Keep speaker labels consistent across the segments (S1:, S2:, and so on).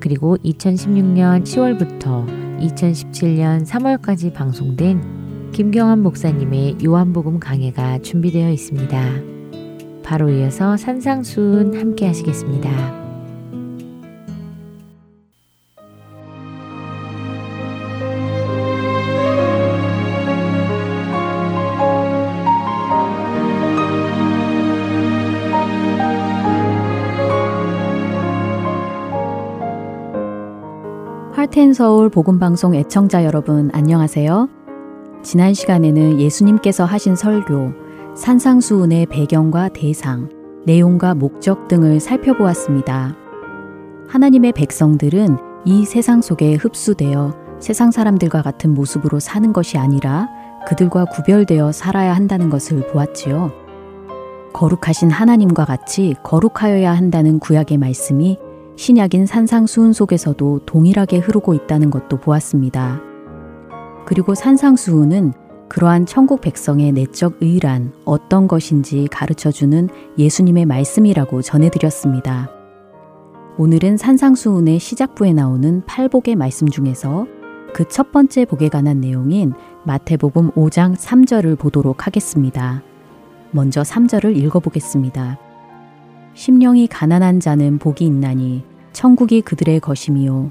S1: 그리고 2016년 10월부터 2017년 3월까지 방송된 김경환 목사님의 요한복음 강해가 준비되어 있습니다. 바로 이어서 산상순 함께 하시겠습니다.
S2: 하텐 서울 복음 방송 애청자 여러분 안녕하세요. 지난 시간에는 예수님께서 하신 설교 산상수훈의 배경과 대상, 내용과 목적 등을 살펴보았습니다. 하나님의 백성들은 이 세상 속에 흡수되어 세상 사람들과 같은 모습으로 사는 것이 아니라 그들과 구별되어 살아야 한다는 것을 보았지요. 거룩하신 하나님과 같이 거룩하여야 한다는 구약의 말씀이 신약인 산상수훈 속에서도 동일하게 흐르고 있다는 것도 보았습니다. 그리고 산상수훈은 그러한 천국 백성의 내적 의란 어떤 것인지 가르쳐 주는 예수님의 말씀이라고 전해드렸습니다. 오늘은 산상수훈의 시작부에 나오는 팔복의 말씀 중에서 그 첫 번째 복에 관한 내용인 마태복음 5장 3절을 보도록 하겠습니다. 먼저 3절을 읽어보겠습니다. 심령이 가난한 자는 복이 있나니 천국이 그들의 것이미요.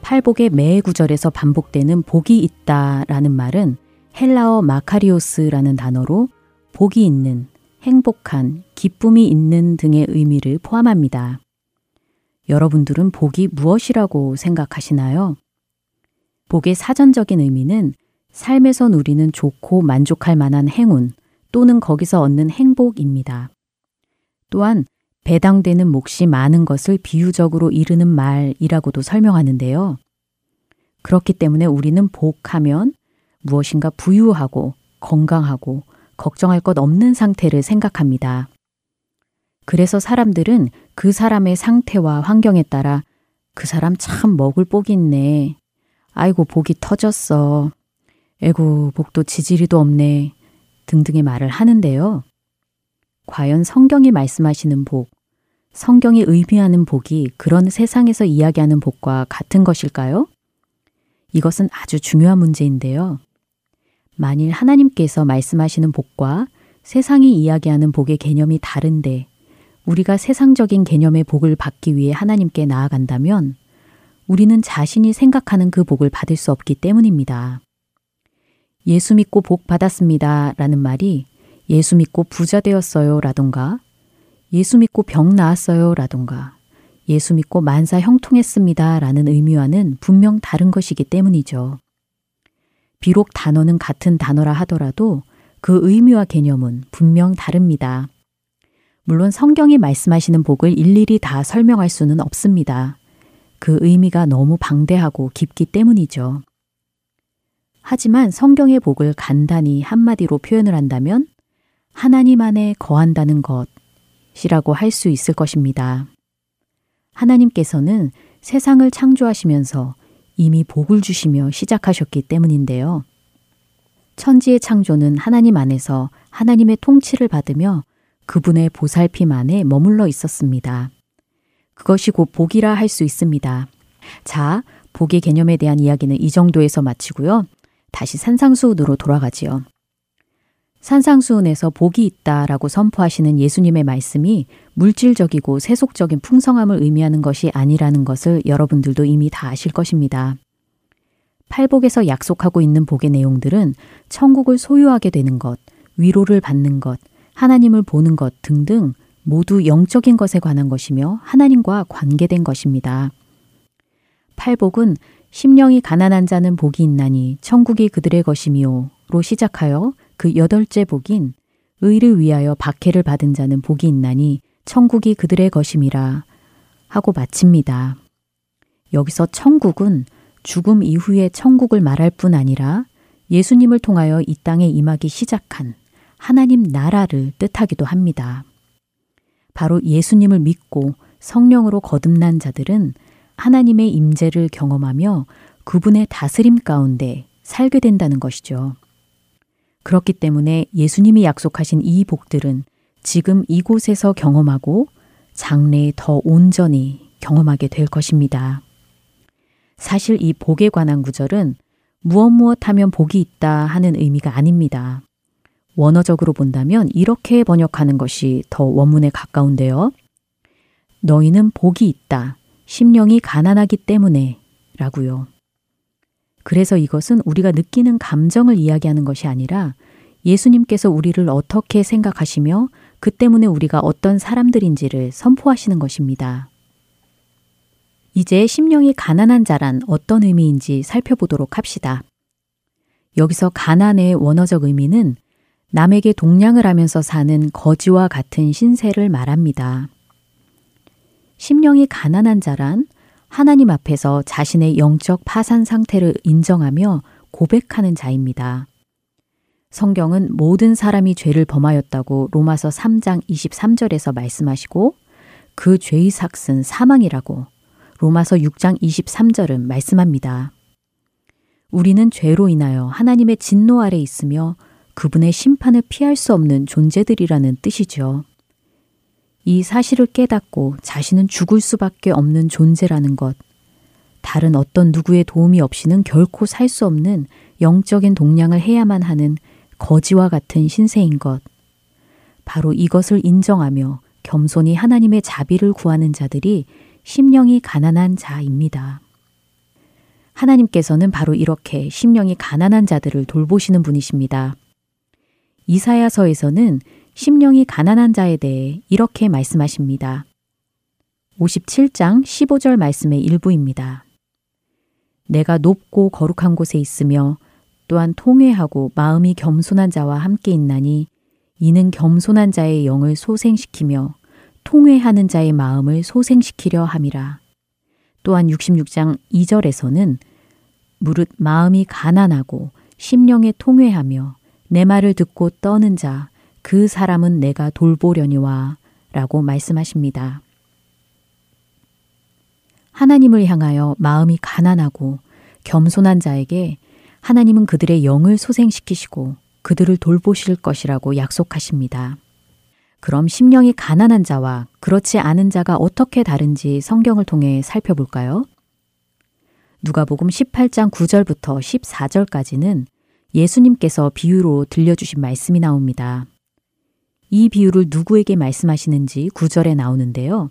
S2: 팔복의 매 구절에서 반복되는 복이 있다 라는 말은 헬라어 마카리오스라는 단어로 복이 있는, 행복한, 기쁨이 있는 등의 의미를 포함합니다. 여러분들은 복이 무엇이라고 생각하시나요? 복의 사전적인 의미는 삶에서 누리는 좋고 만족할 만한 행운 또는 거기서 얻는 행복입니다. 또한 배당되는 몫이 많은 것을 비유적으로 이르는 말이라고도 설명하는데요. 그렇기 때문에 우리는 복하면 무엇인가 부유하고 건강하고 걱정할 것 없는 상태를 생각합니다. 그래서 사람들은 그 사람의 상태와 환경에 따라 그 사람 참 먹을 복이 있네. 아이고, 복이 터졌어. 에고, 복도 지지리도 없네. 등등의 말을 하는데요. 과연 성경이 말씀하시는 복, 성경이 의미하는 복이 그런 세상에서 이야기하는 복과 같은 것일까요? 이것은 아주 중요한 문제인데요. 만일 하나님께서 말씀하시는 복과 세상이 이야기하는 복의 개념이 다른데 우리가 세상적인 개념의 복을 받기 위해 하나님께 나아간다면 우리는 자신이 생각하는 그 복을 받을 수 없기 때문입니다. 예수 믿고 복 받았습니다. 라는 말이 예수 믿고 부자 되었어요 라던가 예수 믿고 병 나았어요 라던가 예수 믿고 만사 형통했습니다 라는 의미와는 분명 다른 것이기 때문이죠. 비록 단어는 같은 단어라 하더라도 그 의미와 개념은 분명 다릅니다. 물론 성경이 말씀하시는 복을 일일이 다 설명할 수는 없습니다. 그 의미가 너무 방대하고 깊기 때문이죠. 하지만 성경의 복을 간단히 한마디로 표현을 한다면 하나님 안에 거한다는 것이라고 할 수 있을 것입니다. 하나님께서는 세상을 창조하시면서 이미 복을 주시며 시작하셨기 때문인데요. 천지의 창조는 하나님 안에서 하나님의 통치를 받으며 그분의 보살핌 안에 머물러 있었습니다. 그것이 곧 복이라 할 수 있습니다. 자, 복의 개념에 대한 이야기는 이 정도에서 마치고요. 다시 산상수훈으로 돌아가지요. 산상수훈에서 복이 있다라고 선포하시는 예수님의 말씀이 물질적이고 세속적인 풍성함을 의미하는 것이 아니라는 것을 여러분들도 이미 다 아실 것입니다. 팔복에서 약속하고 있는 복의 내용들은 천국을 소유하게 되는 것, 위로를 받는 것, 하나님을 보는 것 등등 모두 영적인 것에 관한 것이며 하나님과 관계된 것입니다. 팔복은 심령이 가난한 자는 복이 있나니 천국이 그들의 것이미요로 시작하여 그 여덟째 복인 의를 위하여 박해를 받은 자는 복이 있나니 천국이 그들의 것임이라 하고 마칩니다. 여기서 천국은 죽음 이후의 천국을 말할 뿐 아니라 예수님을 통하여 이 땅에 임하기 시작한 하나님 나라를 뜻하기도 합니다. 바로 예수님을 믿고 성령으로 거듭난 자들은 하나님의 임재를 경험하며 그분의 다스림 가운데 살게 된다는 것이죠. 그렇기 때문에 예수님이 약속하신 이 복들은 지금 이곳에서 경험하고 장래에 더 온전히 경험하게 될 것입니다. 사실 이 복에 관한 구절은 무엇 무엇 하면 복이 있다 하는 의미가 아닙니다. 원어적으로 본다면 이렇게 번역하는 것이 더 원문에 가까운데요. 너희는 복이 있다. 심령이 가난하기 때문에 라고요. 그래서 이것은 우리가 느끼는 감정을 이야기하는 것이 아니라 예수님께서 우리를 어떻게 생각하시며 그 때문에 우리가 어떤 사람들인지를 선포하시는 것입니다. 이제 심령이 가난한 자란 어떤 의미인지 살펴보도록 합시다. 여기서 가난의 원어적 의미는 남에게 동량을 하면서 사는 거지와 같은 신세를 말합니다. 심령이 가난한 자란 하나님 앞에서 자신의 영적 파산 상태를 인정하며 고백하는 자입니다. 성경은 모든 사람이 죄를 범하였다고 로마서 3장 23절에서 말씀하시고 그 죄의 삭은 사망이라고 로마서 6장 23절은 말씀합니다. 우리는 죄로 인하여 하나님의 진노 아래 있으며 그분의 심판을 피할 수 없는 존재들이라는 뜻이죠. 이 사실을 깨닫고 자신은 죽을 수밖에 없는 존재라는 것, 다른 어떤 누구의 도움이 없이는 결코 살 수 없는 영적인 동량을 해야만 하는 거지와 같은 신세인 것. 바로 이것을 인정하며 겸손히 하나님의 자비를 구하는 자들이 심령이 가난한 자입니다. 하나님께서는 바로 이렇게 심령이 가난한 자들을 돌보시는 분이십니다. 이사야서에서는 심령이 가난한 자에 대해 이렇게 말씀하십니다. 57장 15절 말씀의 일부입니다. 내가 높고 거룩한 곳에 있으며 또한 통회하고 마음이 겸손한 자와 함께 있나니 이는 겸손한 자의 영을 소생시키며 통회하는 자의 마음을 소생시키려 함이라. 또한 66장 2절에서는 무릇 마음이 가난하고 심령에 통회하며 내 말을 듣고 떠는 자, 그 사람은 내가 돌보려니와 라고 말씀하십니다. 하나님을 향하여 마음이 가난하고 겸손한 자에게 하나님은 그들의 영을 소생시키시고 그들을 돌보실 것이라고 약속하십니다. 그럼 심령이 가난한 자와 그렇지 않은 자가 어떻게 다른지 성경을 통해 살펴볼까요? 누가복음 18장 9절부터 14절까지는 예수님께서 비유로 들려주신 말씀이 나옵니다. 이 비유를 누구에게 말씀하시는지 9절에 나오는데요.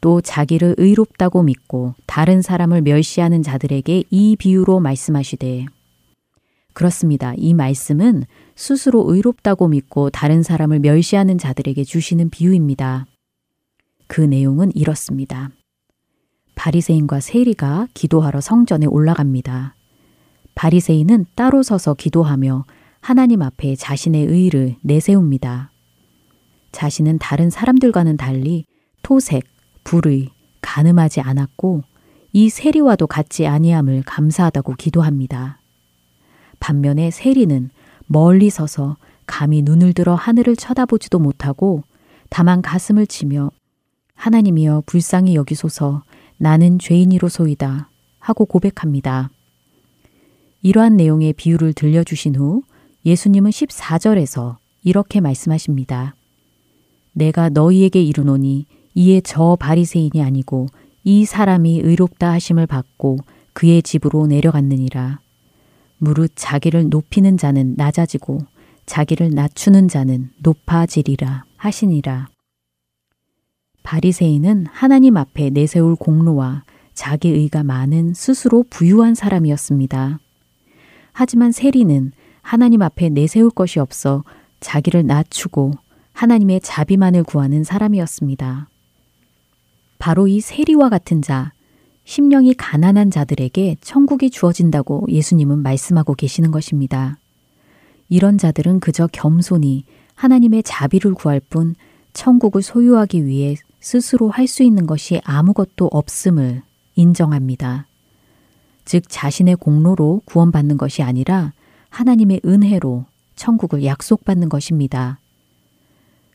S2: 또 자기를 의롭다고 믿고 다른 사람을 멸시하는 자들에게 이 비유로 말씀하시되 그렇습니다. 이 말씀은 스스로 의롭다고 믿고 다른 사람을 멸시하는 자들에게 주시는 비유입니다. 그 내용은 이렇습니다. 바리새인과 세리가 기도하러 성전에 올라갑니다. 바리새인은 따로 서서 기도하며 하나님 앞에 자신의 의를 내세웁니다. 자신은 다른 사람들과는 달리 토색, 불의, 가늠하지 않았고 이 세리와도 같지 아니함을 감사하다고 기도합니다. 반면에 세리는 멀리 서서 감히 눈을 들어 하늘을 쳐다보지도 못하고 다만 가슴을 치며 하나님이여 불쌍히 여기소서 나는 죄인이로소이다 하고 고백합니다. 이러한 내용의 비유를 들려주신 후 예수님은 14절에서 이렇게 말씀하십니다. 내가 너희에게 이르노니 이에 저 바리새인이 아니고 이 사람이 의롭다 하심을 받고 그의 집으로 내려갔느니라. 무릇 자기를 높이는 자는 낮아지고 자기를 낮추는 자는 높아지리라 하시니라. 바리새인은 하나님 앞에 내세울 공로와 자기 의가 많은 스스로 부유한 사람이었습니다. 하지만 세리는 하나님 앞에 내세울 것이 없어 자기를 낮추고 하나님의 자비만을 구하는 사람이었습니다. 바로 이 세리와 같은 자, 심령이 가난한 자들에게 천국이 주어진다고 예수님은 말씀하고 계시는 것입니다. 이런 자들은 그저 겸손히 하나님의 자비를 구할 뿐 천국을 소유하기 위해 스스로 할 수 있는 것이 아무것도 없음을 인정합니다.
S3: 즉 자신의 공로로 구원받는 것이 아니라 하나님의 은혜로 천국을 약속받는 것입니다.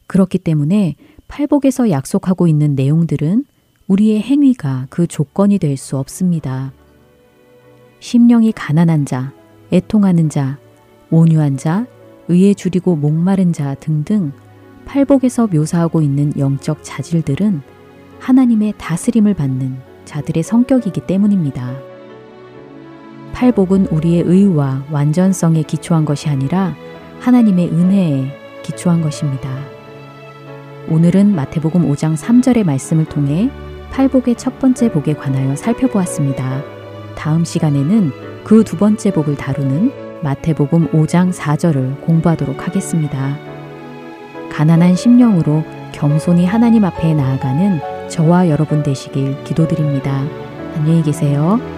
S3: 그렇기 때문에 팔복에서 약속하고 있는 내용들은 우리의 행위가 그 조건이 될 수 없습니다. 심령이 가난한 자, 애통하는 자, 온유한 자, 의에 줄이고 목마른 자 등등 팔복에서 묘사하고 있는 영적 자질들은 하나님의 다스림을 받는 자들의 성격이기 때문입니다. 팔복은 우리의 의와 완전성에 기초한 것이 아니라 하나님의 은혜에 기초한 것입니다. 오늘은 마태복음 5장 3절의 말씀을 통해 팔복의 첫 번째 복에 관하여 살펴보았습니다. 다음 시간에는 그 두 번째 복을 다루는 마태복음 5장 4절을 공부하도록 하겠습니다. 가난한 심령으로 겸손히 하나님 앞에 나아가는 저와 여러분 되시길 기도드립니다. 안녕히 계세요.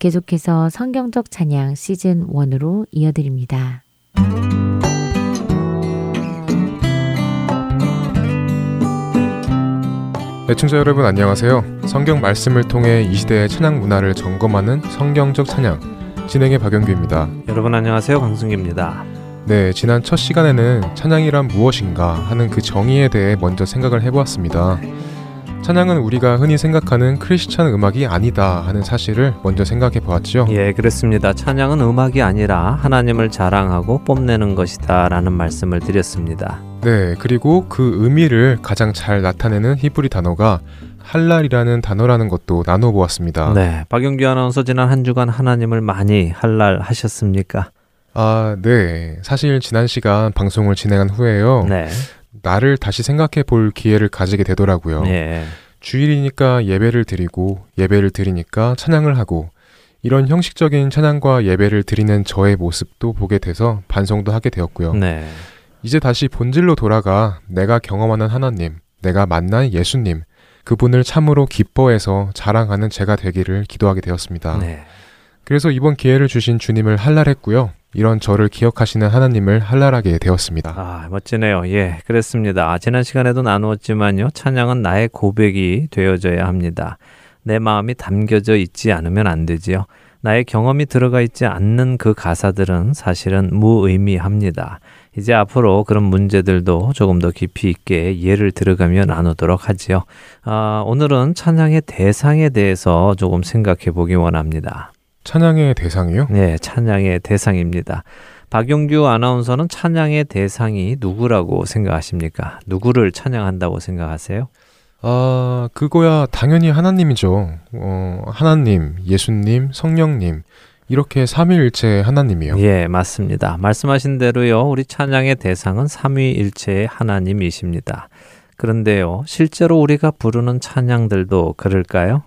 S1: 계속해서 성경적 찬양 시즌 1으로 이어드립니다.
S4: 애청자 여러분 안녕하세요. 성경 말씀을 통해 이 시대의 찬양 문화를 점검하는 성경적 찬양 진행의 박영규입니다.
S5: 여러분 안녕하세요. 강승기입니다.
S4: 네, 지난 첫 시간에는 찬양이란 무엇인가 하는 그 정의에 대해 먼저 생각을 해보았습니다. 찬양은 우리가 흔히 생각하는 크리스천 음악이 아니다 하는 사실을 먼저 생각해 보았죠.
S5: 예, 그렇습니다. 찬양은 음악이 아니라 하나님을 자랑하고 뽐내는 것이다 라는 말씀을 드렸습니다.
S4: 네, 그리고 그 의미를 가장 잘 나타내는 히브리 단어가 할랄이라는 단어라는 것도 나눠 보았습니다.
S5: 네, 박영규 아나운서 지난 한 주간 하나님을 많이 할랄 하셨습니까?
S4: 아, 네. 사실 지난 시간 방송을 진행한 후에요.
S5: 네.
S4: 나를 다시 생각해 볼 기회를 가지게 되더라고요.
S5: 예.
S4: 주일이니까 예배를 드리고 예배를 드리니까 찬양을 하고 이런 형식적인 찬양과 예배를 드리는 저의 모습도 보게 돼서 반성도 하게 되었고요.
S5: 네.
S4: 이제 다시 본질로 돌아가 내가 경험하는 하나님, 내가 만난 예수님, 그분을 참으로 기뻐해서 자랑하는 제가 되기를 기도하게 되었습니다.
S5: 네.
S4: 그래서 이번 기회를 주신 주님을 할랄했고요. 이런 저를 기억하시는 하나님을 할랄하게 되었습니다.
S5: 아, 멋지네요. 예, 그랬습니다. 지난 시간에도 나누었지만요. 찬양은 나의 고백이 되어져야 합니다. 내 마음이 담겨져 있지 않으면 안 되지요. 나의 경험이 들어가 있지 않는 그 가사들은 사실은 무의미합니다. 이제 앞으로 그런 문제들도 조금 더 깊이 있게 예를 들어가며 나누도록 하지요. 아, 오늘은 찬양의 대상에 대해서 조금 생각해 보기 원합니다.
S4: 찬양의 대상이요?
S5: 네, 찬양의 대상입니다. 박용규 아나운서는 찬양의 대상이 누구라고 생각하십니까? 누구를 찬양한다고 생각하세요?
S4: 아, 그거야 당연히 하나님이죠. 어, 하나님, 예수님, 성령님. 이렇게 삼위일체 하나님이요.
S5: 예, 맞습니다. 말씀하신 대로요. 우리 찬양의 대상은 삼위일체의 하나님이십니다. 그런데요. 실제로 우리가 부르는 찬양들도 그럴까요?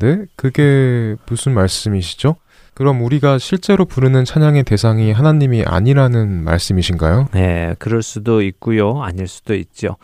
S4: 네? 그게 무슨 말씀이시죠? 그럼 우리가 실제로 부르는 찬양의 대상이 하나님이 아니라는 말씀이신가요?
S5: 네, 그럴 수도 있고요. 아닐 수도 있죠.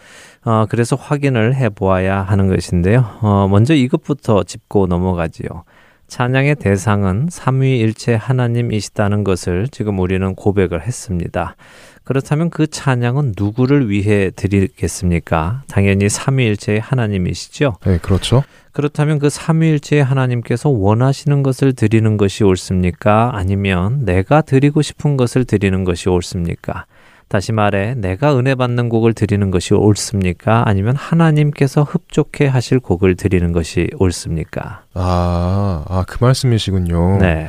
S5: 어, 그래서 확인을 해 보아야 하는 것인데요. 어, 먼저 이것부터 짚고 넘어가지요. 찬양의 대상은 삼위일체 하나님이시다는 것을 지금 우리는 고백을 했습니다. 그렇다면 그 찬양은 누구를 위해 드리겠습니까? 당연히 삼위일체의 하나님이시죠.
S4: 네, 그렇죠.
S5: 그렇다면 그 삼위일체의 하나님께서 원하시는 것을 드리는 것이 옳습니까? 아니면 내가 드리고 싶은 것을 드리는 것이 옳습니까? 다시 말해, 내가 은혜 받는 곡을 드리는 것이 옳습니까? 아니면 하나님께서 흡족해 하실 곡을 드리는 것이 옳습니까?
S4: 아, 아, 그 말씀이시군요.
S5: 네.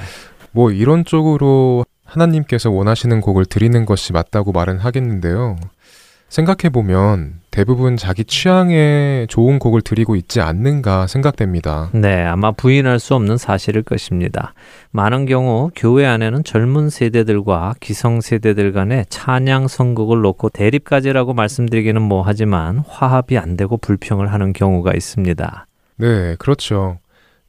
S4: 뭐 이런 쪽으로 하나님께서 원하시는 곡을 드리는 것이 맞다고 말은 하겠는데요. 생각해 보면 대부분 자기 취향에 좋은 곡을 드리고 있지 않는가 생각됩니다.
S5: 네, 아마 부인할 수 없는 사실일 것입니다. 많은 경우 교회 안에는 젊은 세대들과 기성 세대들 간의 찬양 선곡을 놓고 대립까지라고 말씀드리기는 뭐하지만 화합이 안 되고 불평을 하는 경우가 있습니다.
S4: 네, 그렇죠.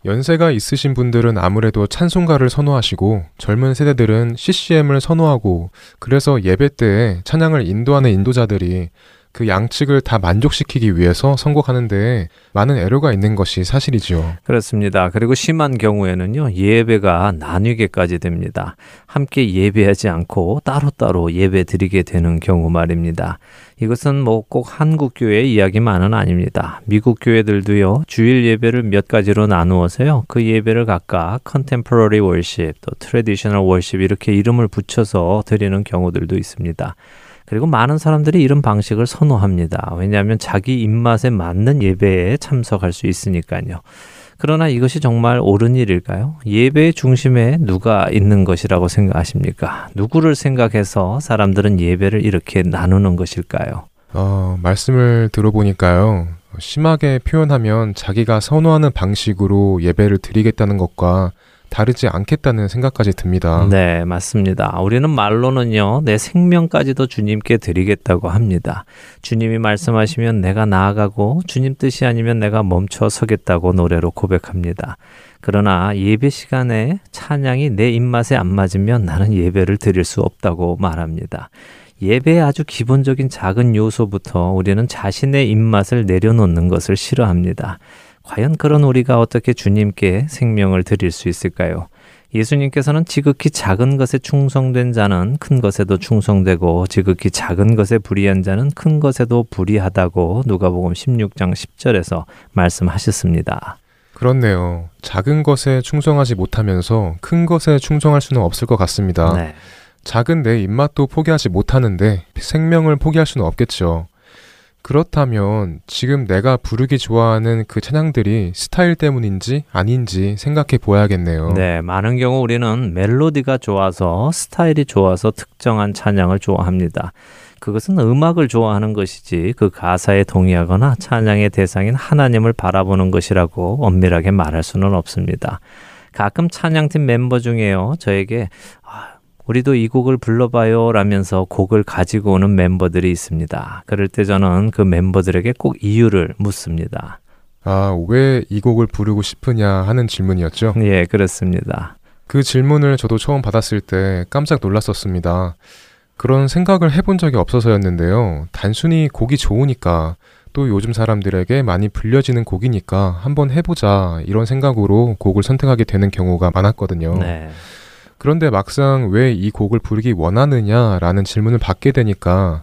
S4: 연세가 있으신 분들은 아무래도 찬송가를 선호하시고 젊은 세대들은 CCM을 선호하고 그래서 예배 때 찬양을 인도하는 인도자들이 그 양측을 다 만족시키기 위해서 선곡하는 데 많은 애로가 있는 것이 사실이지요.
S5: 그렇습니다. 그리고 심한 경우에는요, 예배가 나뉘게까지 됩니다. 함께 예배하지 않고 따로따로 예배 드리게 되는 경우 말입니다. 이것은 뭐 꼭 한국 교회 이야기만은 아닙니다. 미국 교회들도요, 주일 예배를 몇 가지로 나누어서요, 그 예배를 각각 contemporary worship, 또 traditional worship 이렇게 이름을 붙여서 드리는 경우들도 있습니다. 그리고 많은 사람들이 이런 방식을 선호합니다. 왜냐하면 자기 입맛에 맞는 예배에 참석할 수 있으니까요. 그러나 이것이 정말 옳은 일일까요? 예배의 중심에 누가 있는 것이라고 생각하십니까? 누구를 생각해서 사람들은 예배를 이렇게 나누는 것일까요?
S4: 어, 말씀을 들어보니까요. 심하게 표현하면 자기가 선호하는 방식으로 예배를 드리겠다는 것과 다르지 않겠다는 생각까지 듭니다.
S5: 네, 맞습니다. 우리는 말로는요, 내 생명까지도 주님께 드리겠다고 합니다. 주님이 말씀하시면 내가 나아가고 주님 뜻이 아니면 내가 멈춰 서겠다고 노래로 고백합니다. 그러나 예배 시간에 찬양이 내 입맛에 안 맞으면 나는 예배를 드릴 수 없다고 말합니다. 예배의 아주 기본적인 작은 요소부터 우리는 자신의 입맛을 내려놓는 것을 싫어합니다. 과연 그런 우리가 어떻게 주님께 생명을 드릴 수 있을까요? 예수님께서는 지극히 작은 것에 충성된 자는 큰 것에도 충성되고 지극히 작은 것에 불의한 자는 큰 것에도 불의하다고 누가복음 16장 10절에서 말씀하셨습니다.
S4: 그렇네요. 작은 것에 충성하지 못하면서 큰 것에 충성할 수는 없을 것 같습니다. 네. 작은 내 입맛도 포기하지 못하는데 생명을 포기할 수는 없겠죠. 그렇다면 지금 내가 부르기 좋아하는 그 찬양들이 스타일 때문인지 아닌지 생각해 보아야겠네요.
S5: 네, 많은 경우 우리는 멜로디가 좋아서 스타일이 좋아서 특정한 찬양을 좋아합니다. 그것은 음악을 좋아하는 것이지 그 가사에 동의하거나 찬양의 대상인 하나님을 바라보는 것이라고 엄밀하게 말할 수는 없습니다. 가끔 찬양팀 멤버 중에요. 저에게 아, 우리도 이 곡을 불러봐요 라면서 곡을 가지고 오는 멤버들이 있습니다. 그럴 때 저는 그 멤버들에게 꼭 이유를 묻습니다.
S4: 아, 왜 이 곡을 부르고 싶으냐 하는 질문이었죠?
S5: 예, 그렇습니다.
S4: 그 질문을 저도 처음 받았을 때 깜짝 놀랐었습니다. 그런 생각을 해본 적이 없어서였는데요. 단순히 곡이 좋으니까 또 요즘 사람들에게 많이 불려지는 곡이니까 한번 해보자 이런 생각으로 곡을 선택하게 되는 경우가 많았거든요. 네. 그런데 막상 왜 이 곡을 부르기 원하느냐라는 질문을 받게 되니까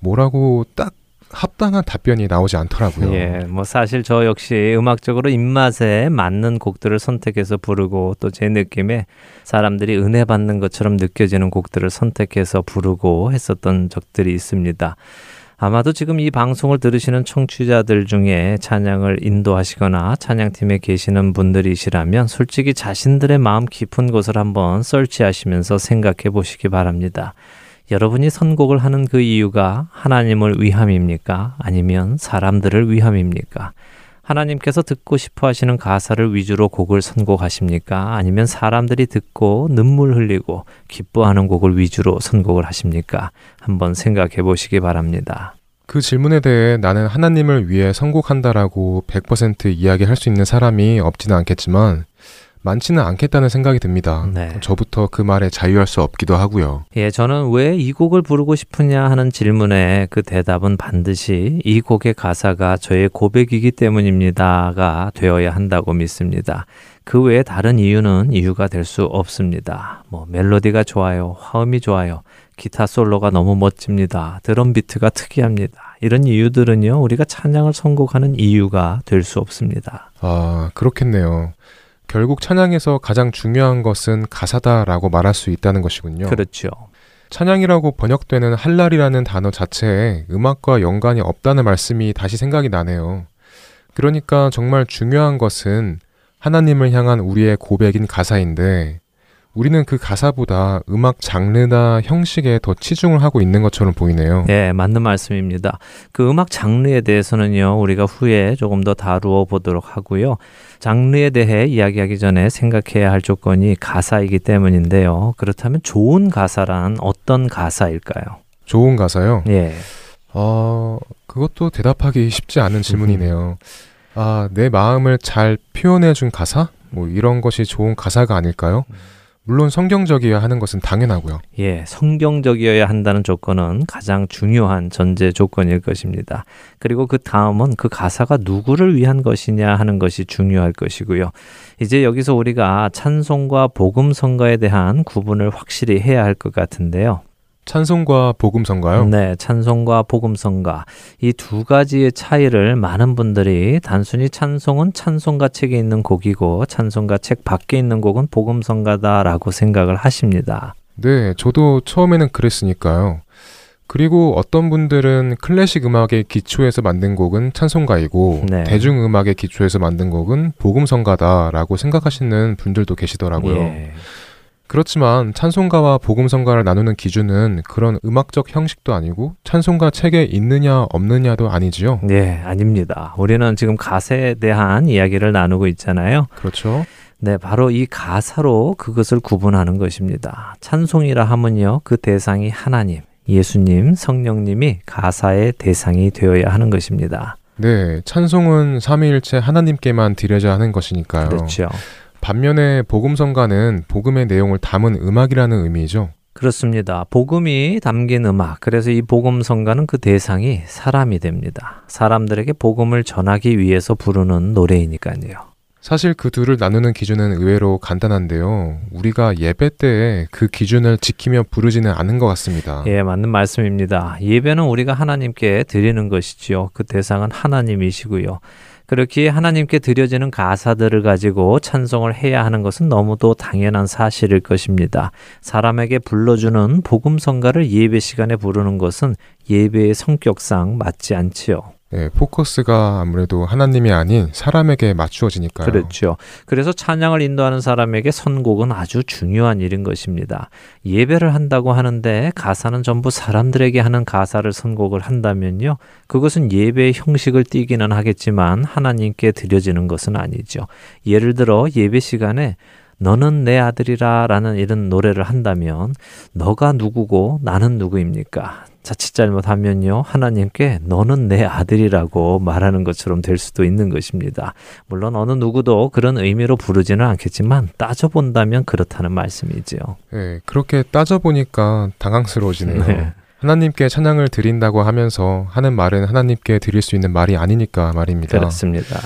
S4: 뭐라고 딱 합당한 답변이 나오지 않더라고요.
S5: 예, 뭐 사실 저 역시 음악적으로 입맛에 맞는 곡들을 선택해서 부르고 또 제 느낌에 사람들이 은혜 받는 것처럼 느껴지는 곡들을 선택해서 부르고 했었던 적들이 있습니다. 아마도 지금 이 방송을 들으시는 청취자들 중에 찬양을 인도하시거나 찬양팀에 계시는 분들이시라면 솔직히 자신들의 마음 깊은 곳을 한번 설치하시면서 생각해 보시기 바랍니다. 여러분이 선곡을 하는 그 이유가 하나님을 위함입니까? 아니면 사람들을 위함입니까? 하나님께서 듣고 싶어 하시는 가사를 위주로 곡을 선곡하십니까? 아니면 사람들이 듣고 눈물 흘리고 기뻐하는 곡을 위주로 선곡을 하십니까? 한번 생각해 보시기 바랍니다.
S4: 그 질문에 대해 나는 하나님을 위해 선곡한다라고 100% 이야기할 수 있는 사람이 없지는 않겠지만 많지는 않겠다는 생각이 듭니다. 네. 저부터 그 말에 자유할 수 없기도 하고요.
S5: 예, 저는 왜 이 곡을 부르고 싶으냐 하는 질문에 그 대답은 반드시 이 곡의 가사가 저의 고백이기 때문입니다가 되어야 한다고 믿습니다. 그 외에 다른 이유는 이유가 될 수 없습니다. 뭐 멜로디가 좋아요, 화음이 좋아요, 기타 솔로가 너무 멋집니다. 드럼 비트가 특이합니다. 이런 이유들은요, 우리가 찬양을 선곡하는 이유가 될 수 없습니다.
S4: 아, 그렇겠네요. 결국 찬양에서 가장 중요한 것은 가사다라고 말할 수 있다는 것이군요.
S5: 그렇죠.
S4: 찬양이라고 번역되는 할랄이라는 단어 자체에 음악과 연관이 없다는 말씀이 다시 생각이 나네요. 그러니까 정말 중요한 것은 하나님을 향한 우리의 고백인 가사인데 우리는 그 가사보다 음악 장르나 형식에 더 치중을 하고 있는 것처럼 보이네요.
S5: 네, 맞는 말씀입니다. 그 음악 장르에 대해서는요, 우리가 후에 조금 더 다루어 보도록 하고요. 장르에 대해 이야기하기 전에 생각해야 할 조건이 가사이기 때문인데요. 그렇다면 좋은 가사란 어떤 가사일까요?
S4: 좋은 가사요?
S5: 예.
S4: 어, 그것도 대답하기 쉽지 않은 질문이네요. 아, 내 마음을 잘 표현해 준 가사? 뭐 이런 것이 좋은 가사가 아닐까요? 음. 물론 성경적이어야 하는 것은 당연하고요.
S5: 예, 성경적이어야 한다는 조건은 가장 중요한 전제 조건일 것입니다. 그리고 그 다음은 그 가사가 누구를 위한 것이냐 하는 것이 중요할 것이고요. 이제 여기서 우리가 찬송과 복음 선거에 대한 구분을 확실히 해야 할 것 같은데요.
S4: 찬송과 복음성가요?
S5: 네, 찬송과 복음성가. 이 두 가지의 차이를 많은 분들이 단순히 찬송은 찬송가 책에 있는 곡이고 찬송가 책 밖에 있는 곡은 복음성가다라고 생각을 하십니다.
S4: 네, 저도 처음에는 그랬으니까요. 그리고 어떤 분들은 클래식 음악의 기초에서 만든 곡은 찬송가이고
S5: 네.
S4: 대중 음악의 기초에서 만든 곡은 복음성가다라고 생각하시는 분들도 계시더라고요.
S5: 예.
S4: 그렇지만 찬송가와 복음성가를 나누는 기준은 그런 음악적 형식도 아니고 찬송가 책에 있느냐 없느냐도 아니지요.
S5: 네, 아닙니다. 우리는 지금 가사에 대한 이야기를 나누고 있잖아요.
S4: 그렇죠.
S5: 네, 바로 이 가사로 그것을 구분하는 것입니다. 찬송이라 하면요, 그 대상이 하나님, 예수님, 성령님이 가사의 대상이 되어야 하는 것입니다.
S4: 네, 찬송은 삼위일체 하나님께만 드려야 하는 것이니까요.
S5: 그렇죠.
S4: 반면에 복음성가는 복음의 내용을 담은 음악이라는 의미죠.
S5: 그렇습니다. 복음이 담긴 음악. 그래서 이 복음 성가는 그 대상이 사람이 됩니다. 사람들에게 복음을 전하기 위해서 부르는 노래이니까요.
S4: 사실 그 둘을 나누는 기준은 의외로 간단한데요. 우리가 예배 때에 그 기준을 지키며 부르지는 않은 것 같습니다.
S5: 예, 맞는 말씀입니다. 예배는 우리가 하나님께 드리는 것이지요. 그 대상은 하나님이시고요. 그렇게 하나님께 드려지는 가사들을 가지고 찬송을 해야 하는 것은 너무도 당연한 사실일 것입니다. 사람에게 불러주는 복음성가를 예배 시간에 부르는 것은 예배의 성격상 맞지 않지요.
S4: 네, 포커스가 아무래도 하나님이 아닌 사람에게 맞추어지니까요.
S5: 그렇죠. 그래서 찬양을 인도하는 사람에게 선곡은 아주 중요한 일인 것입니다. 예배를 한다고 하는데 가사는 전부 사람들에게 하는 가사를 선곡을 한다면요. 그것은 예배의 형식을 띠기는 하겠지만 하나님께 드려지는 것은 아니죠. 예를 들어 예배 시간에 너는 내 아들이라 라는 이런 노래를 한다면 너가 누구고 나는 누구입니까? 자칫 잘못하면요, 하나님께 너는 내 아들이라고 말하는 것처럼 될 수도 있는 것입니다. 물론 어느 누구도 그런 의미로 부르지는 않겠지만 따져본다면 그렇다는 말씀이죠.
S4: 네, 그렇게 따져보니까 당황스러워지네요.
S5: 네.
S4: 하나님께 찬양을 드린다고 하면서 하는 말은 하나님께 드릴 수 있는 말이 아니니까 말입니다.
S5: 그렇습니다.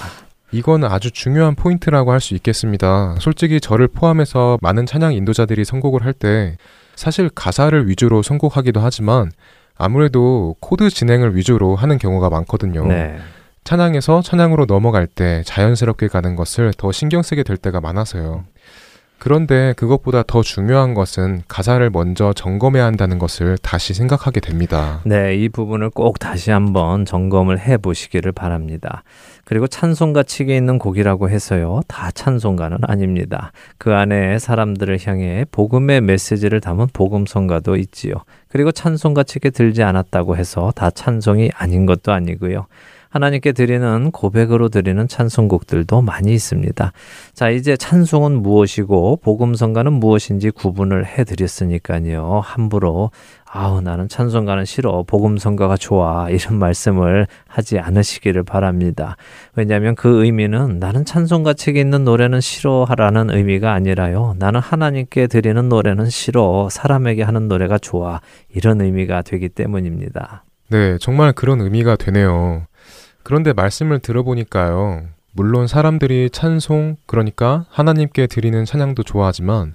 S4: 이건 아주 중요한 포인트라고 할 수 있겠습니다. 솔직히 저를 포함해서 많은 찬양 인도자들이 선곡을 할 때 사실 가사를 위주로 선곡하기도 하지만 아무래도 코드 진행을 위주로 하는 경우가 많거든요.
S5: 네.
S4: 찬양에서 찬양으로 넘어갈 때 자연스럽게 가는 것을 더 신경 쓰게 될 때가 많아서요. 그런데 그것보다 더 중요한 것은 가사를 먼저 점검해야 한다는 것을 다시 생각하게 됩니다.
S5: 네, 이 부분을 꼭 다시 한번 점검을 해 보시기를 바랍니다. 그리고 찬송가 측에 있는 곡이라고 해서요, 다 찬송가는 아닙니다. 그 안에 사람들을 향해 복음의 메시지를 담은 복음성가도 있지요. 그리고 찬송가 측에 들지 않았다고 해서 다 찬송이 아닌 것도 아니고요. 하나님께 드리는 고백으로 드리는 찬송곡들도 많이 있습니다. 자, 이제 찬송은 무엇이고 복음성가는 무엇인지 구분을 해 드렸으니까요. 함부로 아우 나는 찬송가는 싫어 복음 성가가 좋아 이런 말씀을 하지 않으시기를 바랍니다. 왜냐하면 그 의미는 나는 찬송가 책에 있는 노래는 싫어하라는 의미가 아니라요. 나는 하나님께 드리는 노래는 싫어 사람에게 하는 노래가 좋아 이런 의미가 되기 때문입니다.
S4: 네, 정말 그런 의미가 되네요. 그런데 말씀을 들어보니까요. 물론 사람들이 찬송, 그러니까 하나님께 드리는 찬양도 좋아하지만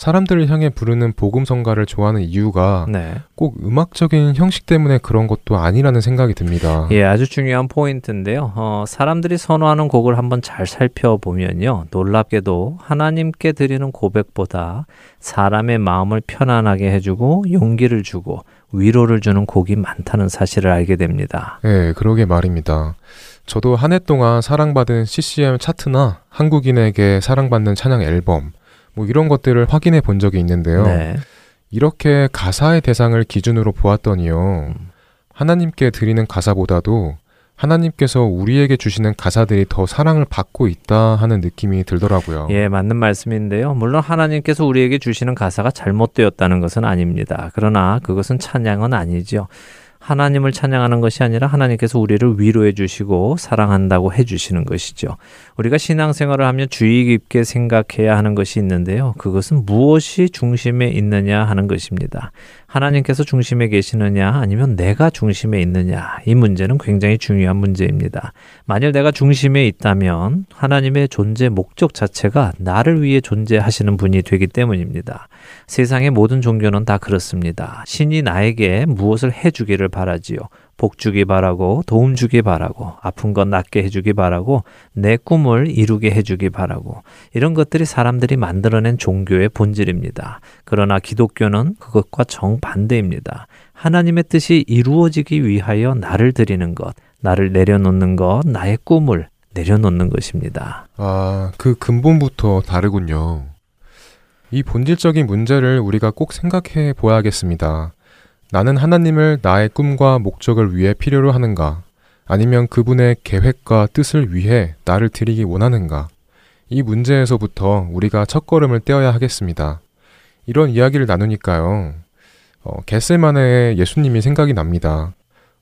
S4: 사람들을 향해 부르는 복음 성가를 좋아하는 이유가
S5: 네.
S4: 꼭 음악적인 형식 때문에 그런 것도 아니라는 생각이 듭니다.
S5: 예, 아주 중요한 포인트인데요. 어, 사람들이 선호하는 곡을 한번 잘 살펴보면요. 놀랍게도 하나님께 드리는 고백보다 사람의 마음을 편안하게 해주고 용기를 주고 위로를 주는 곡이 많다는 사실을 알게 됩니다.
S4: 네, 그러게 말입니다. 저도 한 해 동안 사랑받은 CCM 차트나 한국인에게 사랑받는 찬양 앨범, 뭐 이런 것들을 확인해 본 적이 있는데요.
S5: 네.
S4: 이렇게 가사의 대상을 기준으로 보았더니요. 하나님께 드리는 가사보다도 하나님께서 우리에게 주시는 가사들이 더 사랑을 받고 있다 하는 느낌이 들더라고요.
S5: 예, 맞는 말씀인데요. 물론 하나님께서 우리에게 주시는 가사가 잘못되었다는 것은 아닙니다. 그러나 그것은 찬양은 아니죠. 하나님을 찬양하는 것이 아니라 하나님께서 우리를 위로해 주시고 사랑한다고 해 주시는 것이죠. 우리가 신앙생활을 하면 주의 깊게 생각해야 하는 것이 있는데요. 그것은 무엇이 중심에 있느냐 하는 것입니다. 하나님께서 중심에 계시느냐 아니면 내가 중심에 있느냐 이 문제는 굉장히 중요한 문제입니다. 만일 내가 중심에 있다면 하나님의 존재 목적 자체가 나를 위해 존재하시는 분이 되기 때문입니다. 세상의 모든 종교는 다 그렇습니다. 신이 나에게 무엇을 해주기를 바라지요. 복 주기 바라고 도움 주기 바라고 아픈 것 낫게 해주기 바라고 내 꿈을 이루게 해주기 바라고 이런 것들이 사람들이 만들어낸 종교의 본질입니다. 그러나 기독교는 그것과 정반대입니다. 하나님의 뜻이 이루어지기 위하여 나를 드리는 것, 나를 내려놓는 것, 나의 꿈을 내려놓는 것입니다.
S4: 아, 그 근본부터 다르군요. 이 본질적인 문제를 우리가 꼭 생각해 보아야겠습니다. 나는 하나님을 나의 꿈과 목적을 위해 필요로 하는가? 아니면 그분의 계획과 뜻을 위해 나를 드리기 원하는가? 이 문제에서부터 우리가 첫걸음을 떼어야 하겠습니다. 이런 이야기를 나누니까요. 어, 겟셀만의 예수님이 생각이 납니다.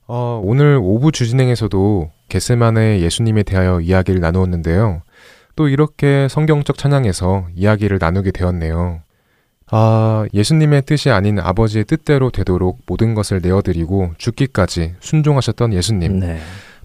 S4: 어, 오늘 오부 주진행에서도 겟셀만의 예수님에 대하여 이야기를 나누었는데요. 또 이렇게 성경적 찬양에서 이야기를 나누게 되었네요. 아, 예수님의 뜻이 아닌 아버지의 뜻대로 되도록 모든 것을 내어드리고 죽기까지 순종하셨던 예수님. 네.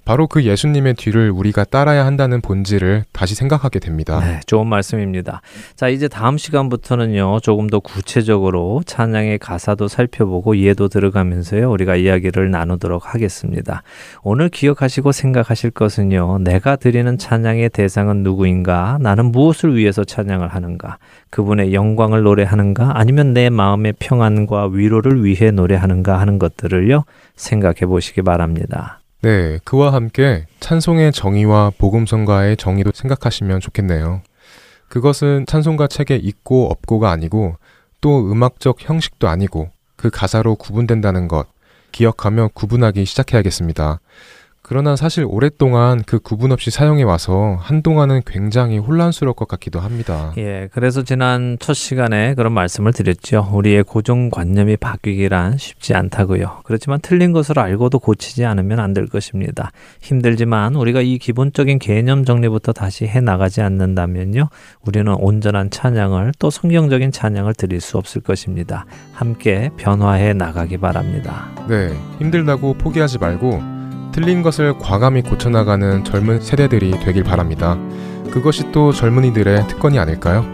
S4: 바로 그 예수님의 뒤를 우리가 따라야 한다는 본질을 다시 생각하게 됩니다.
S5: 네, 좋은 말씀입니다. 자, 이제 다음 시간부터는요, 조금 더 구체적으로 찬양의 가사도 살펴보고 이해도 들어가면서요, 우리가 이야기를 나누도록 하겠습니다. 오늘 기억하시고 생각하실 것은요, 내가 드리는 찬양의 대상은 누구인가? 나는 무엇을 위해서 찬양을 하는가? 그분의 영광을 노래하는가? 아니면 내 마음의 평안과 위로를 위해 노래하는가 하는 것들을요, 생각해 보시기 바랍니다.
S4: 네, 그와 함께 찬송의 정의와 복음성가의 정의도 생각하시면 좋겠네요. 그것은 찬송가 책에 있고 없고가 아니고 또 음악적 형식도 아니고 그 가사로 구분된다는 것 기억하며 구분하기 시작해야겠습니다. 그러나 사실 오랫동안 그 구분 없이 사용해 와서 한동안은 굉장히 혼란스러울 것 같기도 합니다.
S5: 예, 그래서 지난 첫 시간에 그런 말씀을 드렸죠. 우리의 고정관념이 바뀌기란 쉽지 않다고요. 그렇지만 틀린 것을 알고도 고치지 않으면 안 될 것입니다. 힘들지만 우리가 이 기본적인 개념 정리부터 다시 해 나가지 않는다면요. 우리는 온전한 찬양을 또 성경적인 찬양을 드릴 수 없을 것입니다. 함께 변화해 나가기 바랍니다.
S4: 네, 힘들다고 포기하지 말고 틀린 것을 과감히 고쳐나가는 젊은 세대들이 되길 바랍니다. 그것이 또 젊은이들의 특권이 아닐까요?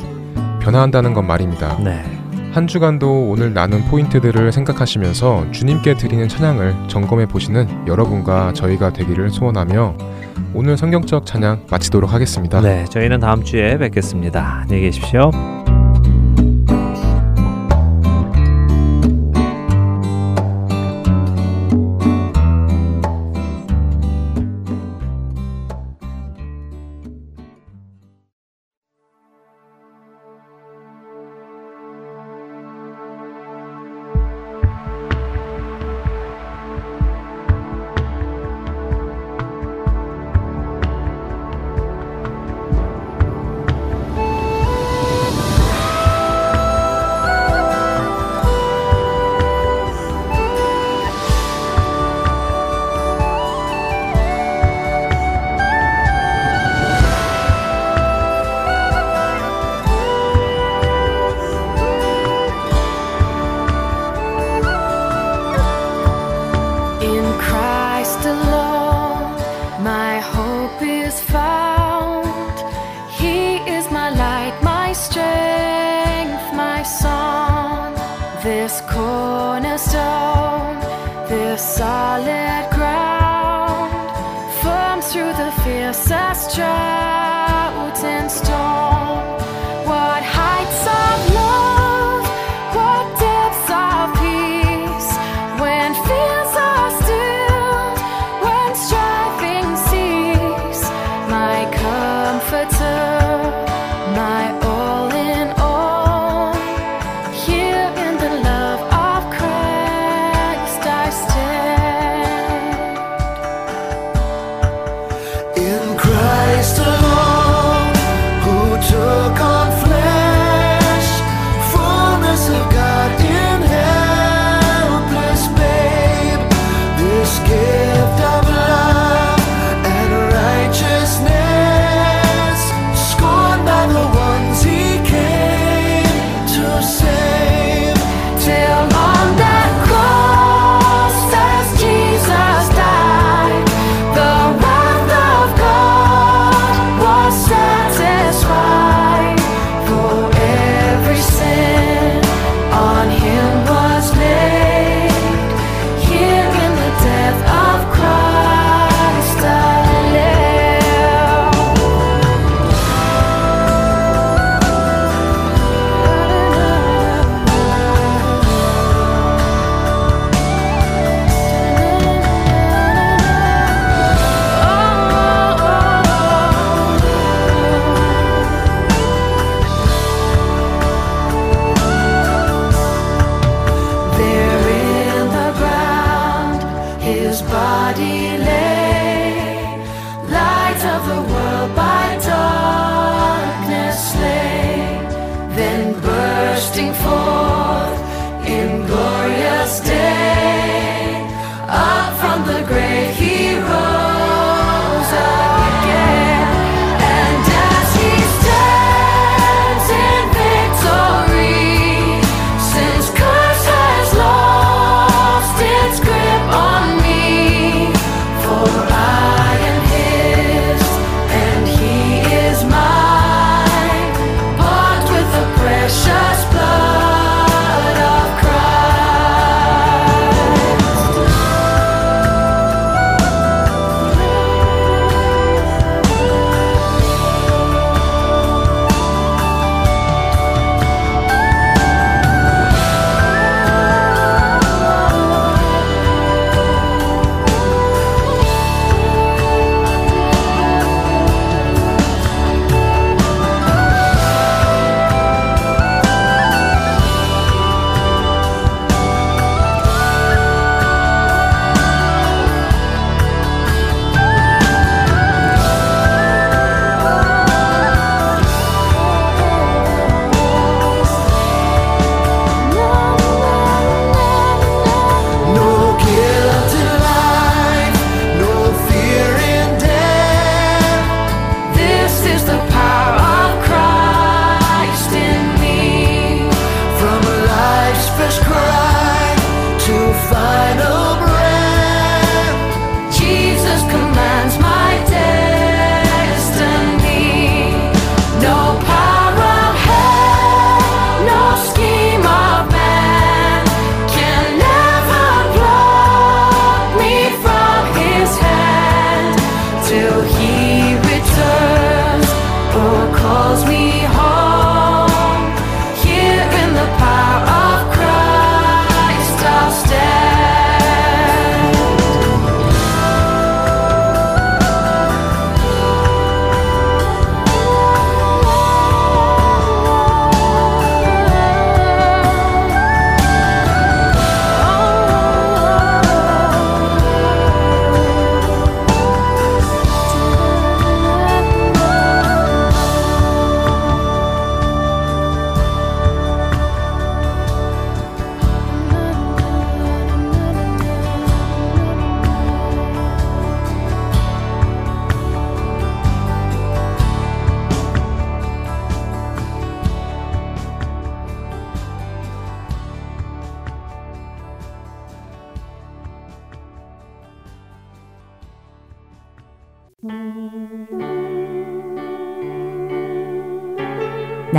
S4: 변화한다는 건 말입니다. 네. 한 주간도 오늘 나눈 포인트들을 생각하시면서 주님께 드리는 찬양을 점검해 보시는 여러분과 저희가 되기를 소원하며 오늘 성경적 찬양 마치도록 하겠습니다.
S5: 네, 저희는 다음 주에 뵙겠습니다. 안녕히 계십시오.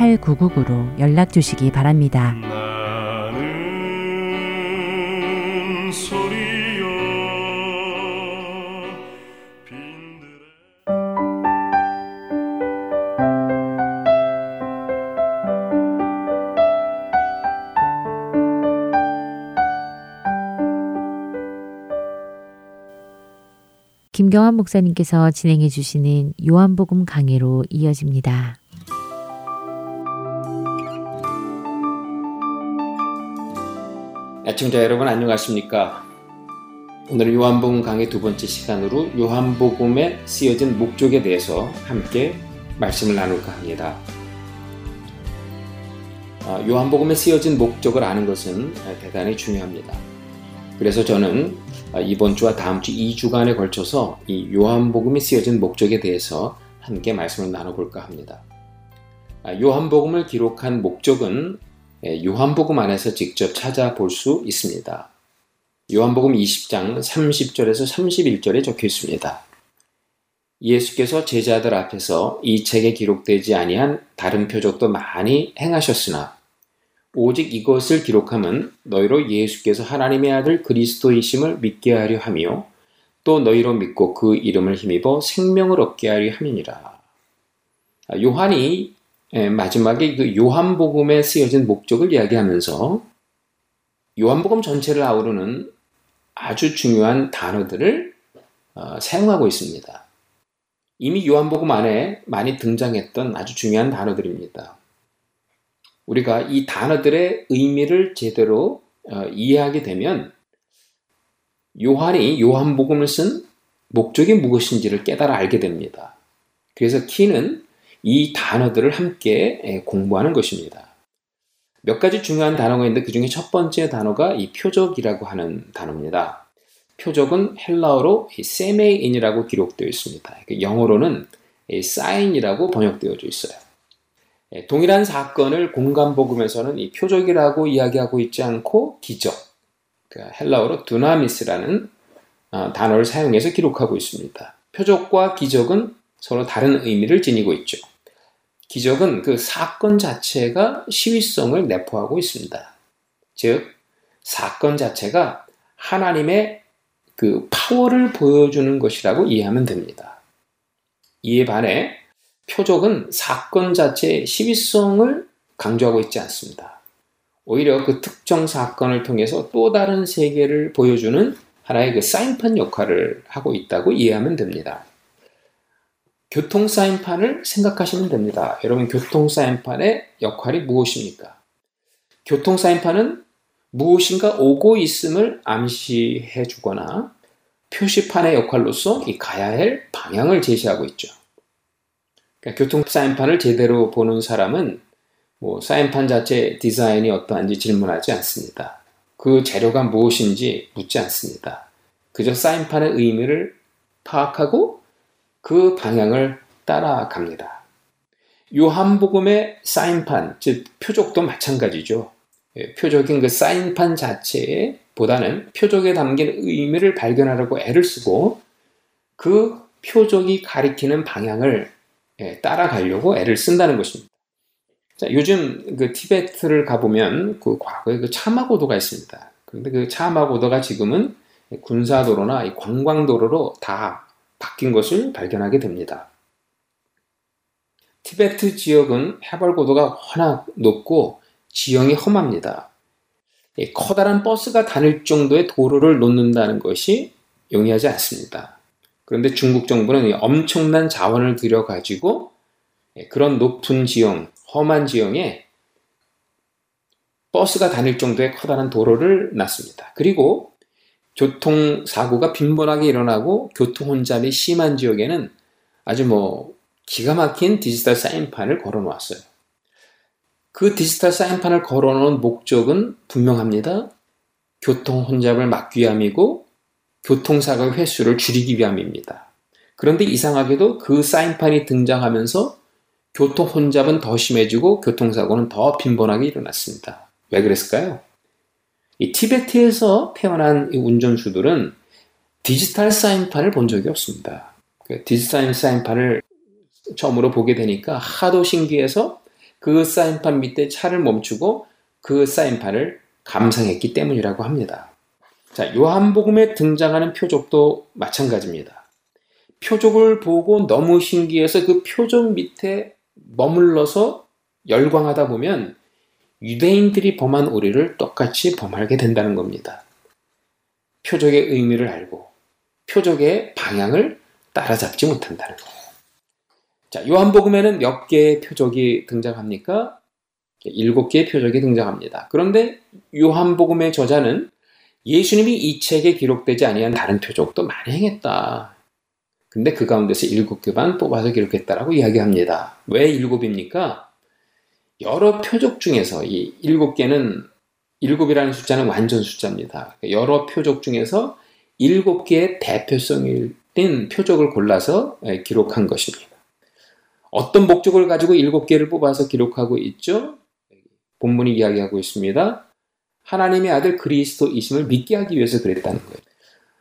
S1: 602-866-8999로 연락 주시기 바랍니다. 김경환 목사님께서 진행해 주시는 요한복음 강해로 이어집니다.
S6: 애청자 여러분 안녕하십니까? 오늘은 요한복음 강의 두 번째 시간으로 요한복음에 쓰여진 목적에 대해서 함께 말씀을 나눌까 합니다. 아, 요한복음에 쓰여진 목적을 아는 것은 대단히 중요합니다. 그래서 저는 아, 이번 주와 다음 주 2주간에 걸쳐서 이 요한복음이 쓰여진 목적에 대해서 함께 말씀을 나눠볼까 합니다. 아, 요한복음을 기록한 목적은 예, 요한복음 안에서 직접 찾아볼 수 있습니다. 요한복음 20장 30절에서 31절에 적혀 있습니다. 예수께서 제자들 앞에서 이 책에 기록되지 아니한 다른 표적도 많이 행하셨으나 오직 이것을 기록함은 너희로 예수께서 하나님의 아들 그리스도이심을 믿게 하려 하며 또 너희로 믿고 그 이름을 힘입어 생명을 얻게 하려 함이니라. 아, 요한이 마지막에 그 요한복음에 쓰여진 목적을 이야기하면서 요한복음 전체를 아우르는 아주 중요한 단어들을 어, 사용하고 있습니다. 이미 요한복음 안에 많이 등장했던 아주 중요한 단어들입니다. 우리가 이 단어들의 의미를 제대로 어, 이해하게 되면 요한이 요한복음을 쓴 목적이 무엇인지를 깨달아 알게 됩니다. 그래서 키는 이 단어들을 함께 공부하는 것입니다. 몇 가지 중요한 단어가 있는데 그 중에 첫 번째 단어가 이 표적이라고 하는 단어입니다. 표적은 헬라어로 세메인이라고 기록되어 있습니다. 영어로는 사인이라고 번역되어져 있어요. 예, 동일한 사건을 공간복음에서는 이 표적이라고 이야기하고 있지 않고 기적, 그 헬라어로 두나미스라는 어, 단어를 사용해서 기록하고 있습니다. 표적과 기적은 서로 다른 의미를 지니고 있죠. 기적은 그 사건 자체가 시위성을 내포하고 있습니다. 즉, 사건 자체가 하나님의 그 파워를 보여주는 것이라고 이해하면 됩니다. 이에 반해 표적은 사건 자체의 시비성을 강조하고 있지 않습니다. 오히려 그 특정 사건을 통해서 또 다른 세계를 보여주는 하나의 그 사인판 역할을 하고 있다고 이해하면 됩니다. 교통 사인판을 생각하시면 됩니다. 여러분, 교통 사인판의 역할이 무엇입니까? 교통 사인판은 무엇인가 오고 있음을 암시해 주거나 표시판의 역할로서 이 가야 할 방향을 제시하고 있죠. 그러니까 교통 사인판을 제대로 보는 사람은 뭐 사인판 자체 디자인이 어떠한지 질문하지 않습니다. 그 재료가 무엇인지 묻지 않습니다. 그저 사인판의 의미를 파악하고 그 방향을 따라갑니다. 요한복음의 사인판, 즉 표적도 마찬가지죠. 예, 표적인 그 사인판 자체에 보다는 표적에 담긴 의미를 발견하려고 애를 쓰고 그 표적이 가리키는 방향을 예, 따라가려고 애를 쓴다는 것입니다. 자, 요즘 그 티베트를 가보면 그 과거에 그 차마고도가 있습니다. 그런데 그 차마고도가 지금은 군사도로나 관광도로로 다 바뀐 것을 발견하게 됩니다. 티베트 지역은 해발 고도가 워낙 높고 지형이 험합니다. 커다란 버스가 다닐 정도의 도로를 놓는다는 것이 용이하지 않습니다. 그런데 중국 정부는 엄청난 자원을 들여가지고 예, 그런 높은 지형, 험한 지형에 버스가 다닐 정도의 커다란 도로를 놨습니다. 그리고 교통사고가 빈번하게 일어나고 교통혼잡이 심한 지역에는 아주 뭐 기가 막힌 디지털 사인판을 걸어 놓았어요. 그 디지털 사인판을 걸어 놓은 목적은 분명합니다. 교통 혼잡을 막기 위함이고 교통사고 횟수를 줄이기 위함입니다. 그런데 이상하게도 그 사인판이 등장하면서 교통 혼잡은 더 심해지고 교통사고는 더 빈번하게 일어났습니다. 왜 그랬을까요? 이 티베트에서 태어난 운전수들은 디지털 사인판을 본 적이 없습니다. 그 디지털 사인판을 처음으로 보게 되니까 하도 신기해서 그 사인판 밑에 차를 멈추고 그 사인판을 감상했기 때문이라고 합니다. 자, 요한복음에 등장하는 표적도 마찬가지입니다. 표적을 보고 너무 신기해서 그 표적 밑에 머물러서 열광하다 보면 유대인들이 범한 오리를 똑같이 범하게 된다는 겁니다. 표적의 의미를 알고 표적의 방향을 따라잡지 못한다는 거예요. 자, 요한복음에는 몇 개의 표적이 등장합니까? 일곱 개의 표적이 등장합니다. 그런데 요한복음의 저자는 예수님이 이 책에 기록되지 아니한 다른 표적도 많이 행했다. 근데 그 가운데서 일곱 개만 뽑아서 기록했다라고 이야기합니다. 왜 일곱입니까? 여러 표적 중에서 이 일곱 개는 일곱이라는 숫자는 완전 숫자입니다. 여러 표적 중에서 일곱 개의 대표성인 표적을 골라서 예, 기록한 것입니다. 어떤 목적을 가지고 일곱 개를 뽑아서 기록하고 있죠? 본문이 이야기하고 있습니다. 하나님의 아들 그리스도이심을 믿게 하기 위해서 그랬다는 거예요.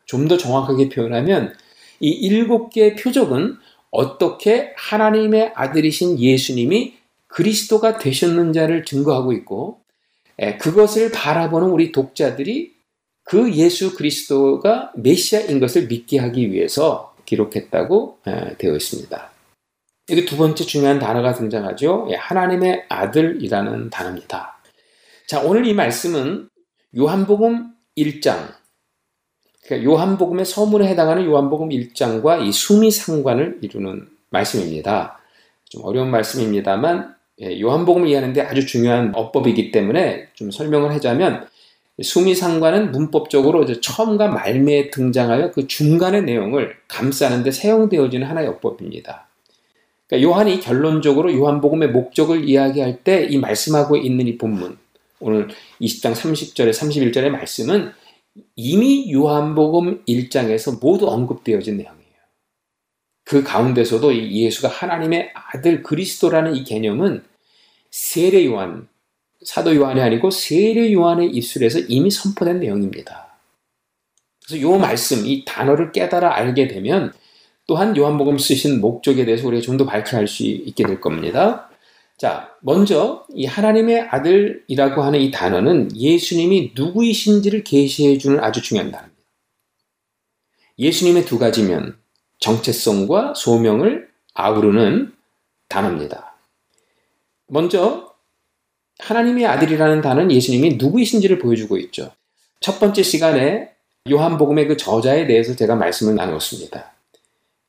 S6: 좀 더 정확하게 표현하면 이 일곱 개의 표적은 어떻게 하나님의 아들이신 예수님이 그리스도가 되셨는지를 증거하고 있고 예, 그것을 바라보는 우리 독자들이 그 예수 그리스도가 메시아인 것을 믿게 하기 위해서 기록했다고 예, 되어 있습니다. 여기 두 번째 중요한 단어가 등장하죠. 예, 하나님의 아들이라는 단어입니다. 자, 오늘 이 말씀은 요한복음 1장, 그러니까 요한복음의 서문에 해당하는 요한복음 1장과 이 수미상관을 이루는 말씀입니다. 좀 어려운 말씀입니다만 예, 요한복음을 이해하는데 아주 중요한 어법이기 때문에 좀 설명을 하자면 수미상관은 문법적으로 처음과 말미에 등장하여 그 중간의 내용을 감싸는 데 사용되어지는 하나의 어법입니다. 그러니까 요한이 결론적으로 요한복음의 목적을 이야기할 때 이 말씀하고 있는 이 본문, 오늘 20장 30절에 31절의 말씀은 이미 요한복음 1장에서 모두 언급되어진 내용이에요. 그 가운데서도 예수가 하나님의 아들 그리스도라는 이 개념은 세례 요한, 사도 요한이 아니고 세례 요한의 입술에서 이미 선포된 내용입니다. 그래서 요 말씀, 이 단어를 깨달아 알게 되면 또한 요한복음 쓰신 목적에 대해서 우리가 좀 더 밝혀할 수 있게 될 겁니다. 자, 먼저 이 하나님의 아들이라고 하는 이 단어는 예수님이 누구이신지를 계시해 주는 아주 중요한 단어입니다. 예수님의 두 가지면 정체성과 소명을 아우르는 단어입니다. 먼저 하나님의 아들이라는 단어는 예수님이 누구이신지를 보여주고 있죠. 첫 번째 시간에 요한복음의 그 저자에 대해서 제가 말씀을 나눴습니다.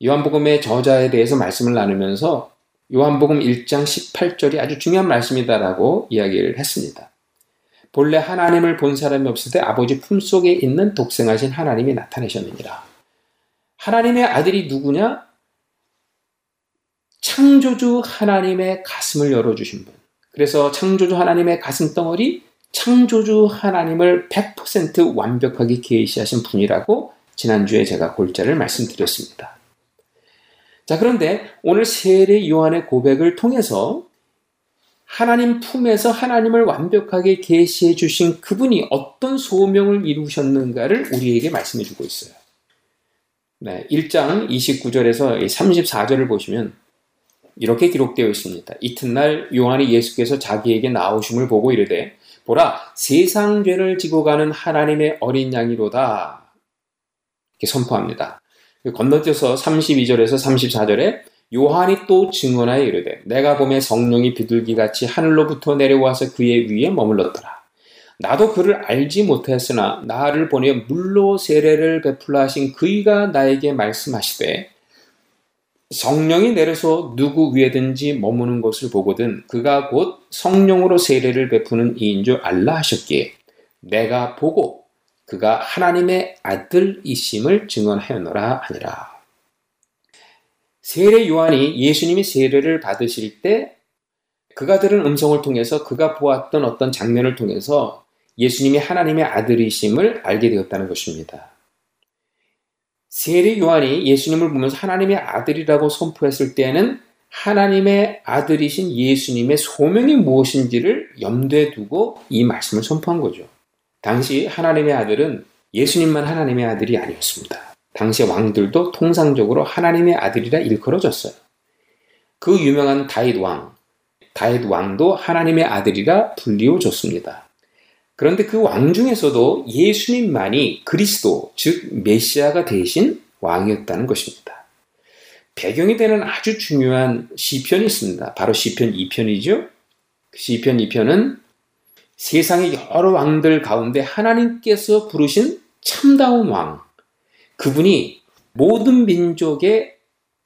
S6: 요한복음의 저자에 대해서 말씀을 나누면서 요한복음 1장 18절이 아주 중요한 말씀이다라고 이야기를 했습니다. 본래 하나님을 본 사람이 없을 때 아버지 품속에 있는 독생하신 하나님이 나타내셨느니라. 하나님의 아들이 누구냐? 창조주 하나님의 가슴을 열어주신 분. 그래서 창조주 하나님의 가슴 덩어리, 창조주 하나님을 100% 완벽하게 계시하신 분이라고 지난주에 제가 골자를 말씀드렸습니다. 자, 그런데 오늘 세례 요한의 고백을 통해서 하나님 품에서 하나님을 완벽하게 계시해 주신 그분이 어떤 소명을 이루셨는가를 우리에게 말씀해 주고 있어요. 네, 1장 29절에서 34절을 보시면 이렇게 기록되어 있습니다. 이튿날 요한이 예수께서 자기에게 나오심을 보고 이르되 보라 세상 죄를 지고 가는 하나님의 어린 양이로다. 이렇게 선포합니다. 건너뛰어서 32절에서 34절에 요한이 또 증언하여 이르되 내가 봄에 성령이 비둘기같이 하늘로부터 내려와서 그의 위에 머물렀더라. 나도 그를 알지 못했으나 나를 보내 물로 세례를 베풀라 하신 그이가 나에게 말씀하시되 성령이 내려서 누구 위에든지 머무는 것을 보거든 그가 곧 성령으로 세례를 베푸는 이인 줄 알라 하셨기에 내가 보고 그가 하나님의 아들이심을 증언하였노라 하니라. 세례 요한이 예수님이 세례를 받으실 때 그가 들은 음성을 통해서 그가 보았던 어떤 장면을 통해서 예수님이 하나님의 아들이심을 알게 되었다는 것입니다. 세례 요한이 예수님을 보면서 하나님의 아들이라고 선포했을 때에는 하나님의 아들이신 예수님의 소명이 무엇인지를 염두에 두고 이 말씀을 선포한 거죠. 당시 하나님의 아들은 예수님만 하나님의 아들이 아니었습니다. 당시 왕들도 통상적으로 하나님의 아들이라 일컬어졌어요. 그 유명한 다윗 왕, 다윗 왕도 하나님의 아들이라 불리워졌습니다. 그런데 그 왕 중에서도 예수님만이 그리스도, 즉 메시아가 대신 왕이었다는 것입니다. 배경이 되는 아주 중요한 시편이 있습니다. 바로 시편 2편이죠. 시편 2편은 세상의 여러 왕들 가운데 하나님께서 부르신 참다운 왕, 그분이 모든 민족의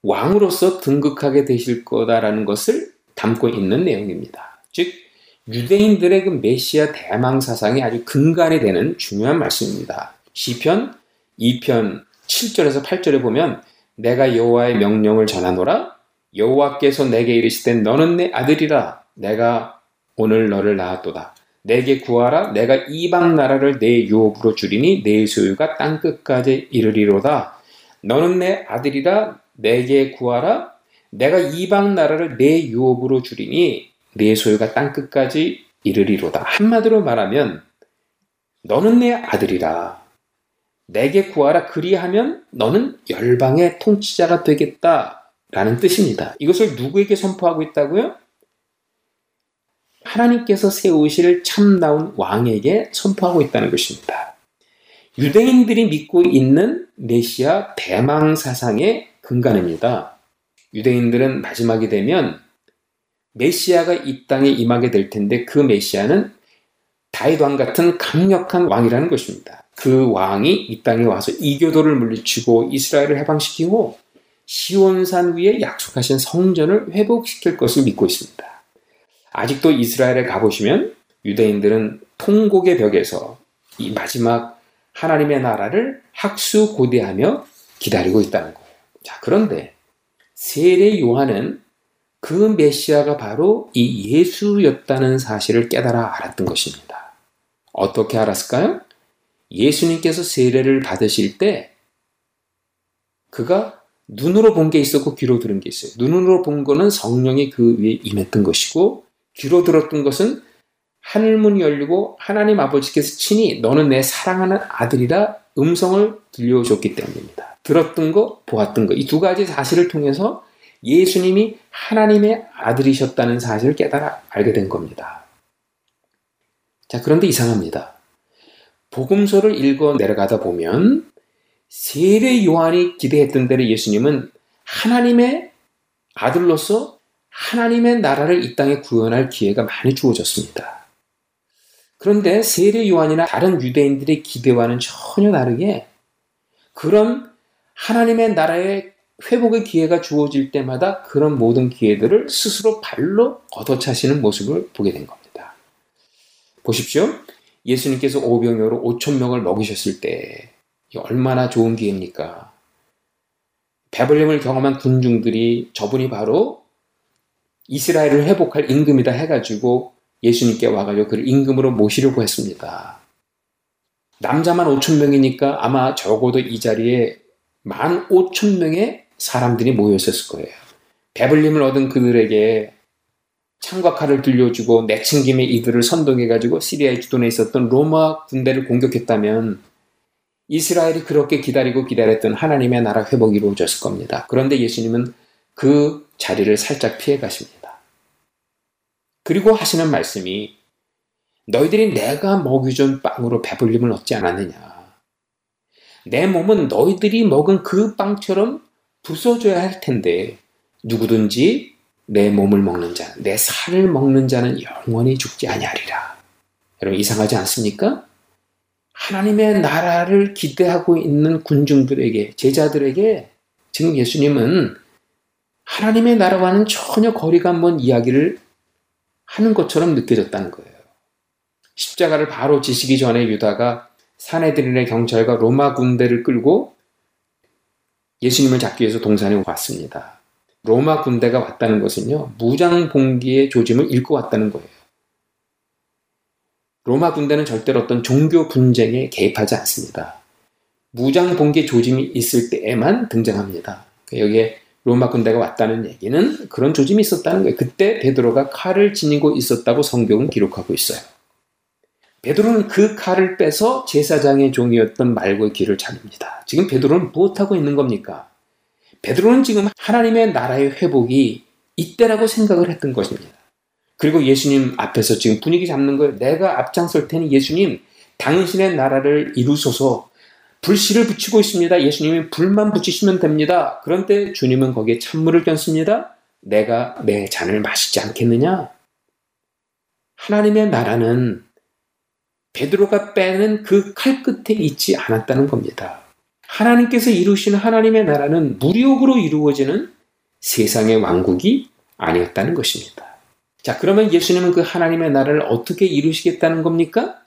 S6: 왕으로서 등극하게 되실 거다라는 것을 담고 있는 내용입니다. 즉, 유대인들의 그 메시아 대망 사상이 아주 근간이 되는 중요한 말씀입니다. 시편 2편 7절에서 8절에 보면 내가 여호와의 명령을 전하노라. 여호와께서 내게 이르시되 너는 내 아들이라. 내가 오늘 너를 낳았도다. 내게 구하라. 내가 이방 나라를 내 유업으로 주리니 내 소유가 땅 끝까지 이르리로다. 너는 내 아들이라. 내게 구하라. 내가 이방 나라를 내 유업으로 주리니 내 소유가 땅 끝까지 이르리로다 한마디로 말하면 너는 내 아들이라 내게 구하라 그리하면 너는 열방의 통치자가 되겠다 라는 뜻입니다. 이것을 누구에게 선포하고 있다고요? 하나님께서 세우실 참나온 왕에게 선포하고 있다는 것입니다. 유대인들이 믿고 있는 메시아 대망 사상의 근간입니다. 유대인들은 마지막이 되면 메시아가 이 땅에 임하게 될 텐데 그 메시아는 다윗 왕 같은 강력한 왕이라는 것입니다. 그 왕이 이 땅에 와서 이교도를 물리치고 이스라엘을 해방시키고 시온산 위에 약속하신 성전을 회복시킬 것을 믿고 있습니다. 아직도 이스라엘에 가보시면 유대인들은 통곡의 벽에서 이 마지막 하나님의 나라를 학수고대하며 기다리고 있다는 거예요. 자, 그런데 세례 요한은 그 메시아가 바로 이 예수였다는 사실을 깨달아 알았던 것입니다. 어떻게 알았을까요? 예수님께서 세례를 받으실 때 그가 눈으로 본 게 있었고 귀로 들은 게 있어요. 눈으로 본 거는 성령이 그 위에 임했던 것이고 귀로 들었던 것은 하늘문이 열리고 하나님 아버지께서 친히 너는 내 사랑하는 아들이라 음성을 들려줬기 때문입니다. 들었던 거, 보았던 거. 이 두 가지 사실을 통해서 예수님이 하나님의 아들이셨다는 사실을 깨달아 알게 된 겁니다. 자, 그런데 이상합니다. 복음서를 읽어 내려가다 보면 세례 요한이 기대했던 대로 예수님은 하나님의 아들로서 하나님의 나라를 이 땅에 구현할 기회가 많이 주어졌습니다. 그런데 세례 요한이나 다른 유대인들의 기대와는 전혀 다르게 그런 하나님의 나라의 회복의 기회가 주어질 때마다 그런 모든 기회들을 스스로 발로 걷어차시는 모습을 보게 된 겁니다. 보십시오. 예수님께서 오병이어로 5천 명을 먹이셨을 때 얼마나 좋은 기회입니까? 배불림을 경험한 군중들이 저분이 바로 이스라엘을 회복할 임금이다 해가지고 예수님께 와가지고 그를 임금으로 모시려고 했습니다. 남자만 5천 명이니까 아마 적어도 이 자리에 만 5천 명의 사람들이 모여 있었을 거예요. 배불림을 얻은 그들에게 창과 칼을 들려주고 내친김에 이들을 선동해가지고 시리아의 주둔에 있었던 로마 군대를 공격했다면 이스라엘이 그렇게 기다리고 기다렸던 하나님의 나라 회복이 이루어졌을 겁니다. 그런데 예수님은 그 자리를 살짝 피해 가십니다. 그리고 하시는 말씀이 너희들이 내가 먹이준 빵으로 배불림을 얻지 않았느냐. 내 몸은 너희들이 먹은 그 빵처럼 부숴줘야 할 텐데 누구든지 내 몸을 먹는 자, 내 살을 먹는 자는 영원히 죽지 아니하리라. 여러분 이상하지 않습니까? 하나님의 나라를 기대하고 있는 군중들에게, 제자들에게 지금 예수님은 하나님의 나라와는 전혀 거리가 먼 이야기를 하는 것처럼 느껴졌다는 거예요. 십자가를 바로 지시기 전에 유다가 사내들인의 경찰과 로마 군대를 끌고 예수님을 잡기 위해서 동산에 왔습니다. 로마 군대가 왔다는 것은요, 무장 봉기의 조짐을 읽고 왔다는 거예요. 로마 군대는 절대로 어떤 종교 분쟁에 개입하지 않습니다. 무장 봉기 조짐이 있을 때에만 등장합니다. 여기에 로마 군대가 왔다는 얘기는 그런 조짐이 있었다는 거예요. 그때 베드로가 칼을 지니고 있었다고 성경은 기록하고 있어요. 베드로는 그 칼을 빼서 제사장의 종이었던 말고의 길을 찾습니다. 지금 베드로는 무엇하고 있는 겁니까? 베드로는 지금 하나님의 나라의 회복이 이때라고 생각을 했던 것입니다. 그리고 예수님 앞에서 지금 분위기 잡는 거예요. 내가 앞장설 테니 예수님, 당신의 나라를 이루소서 불씨를 붙이고 있습니다. 예수님이 불만 붙이시면 됩니다. 그런데 주님은 거기에 찬물을 꼈습니다. 내가 내 잔을 마시지 않겠느냐? 하나님의 나라는 베드로가 빼는 그 칼끝에 있지 않았다는 겁니다. 하나님께서 이루시는 하나님의 나라는 무력으로 이루어지는 세상의 왕국이 아니었다는 것입니다. 자, 그러면 예수님은 그 하나님의 나라를 어떻게 이루시겠다는 겁니까?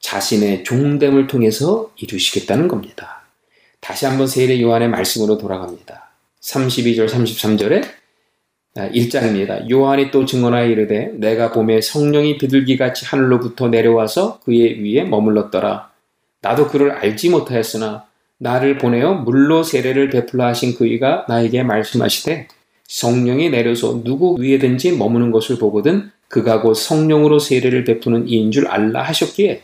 S6: 자신의 종됨을 통해서 이루시겠다는 겁니다. 다시 한번 세례 요한의 말씀으로 돌아갑니다. 32절 33절에 1장입니다. 요한이 또 증언하여 이르되 내가 봄에 성령이 비둘기같이 하늘로부터 내려와서 그의 위에 머물렀더라. 나도 그를 알지 못하였으나 나를 보내어 물로 세례를 베풀라 하신 그이가 나에게 말씀하시되 성령이 내려서 누구 위에든지 머무는 것을 보거든 그가 곧 성령으로 세례를 베푸는 이인 줄 알라 하셨기에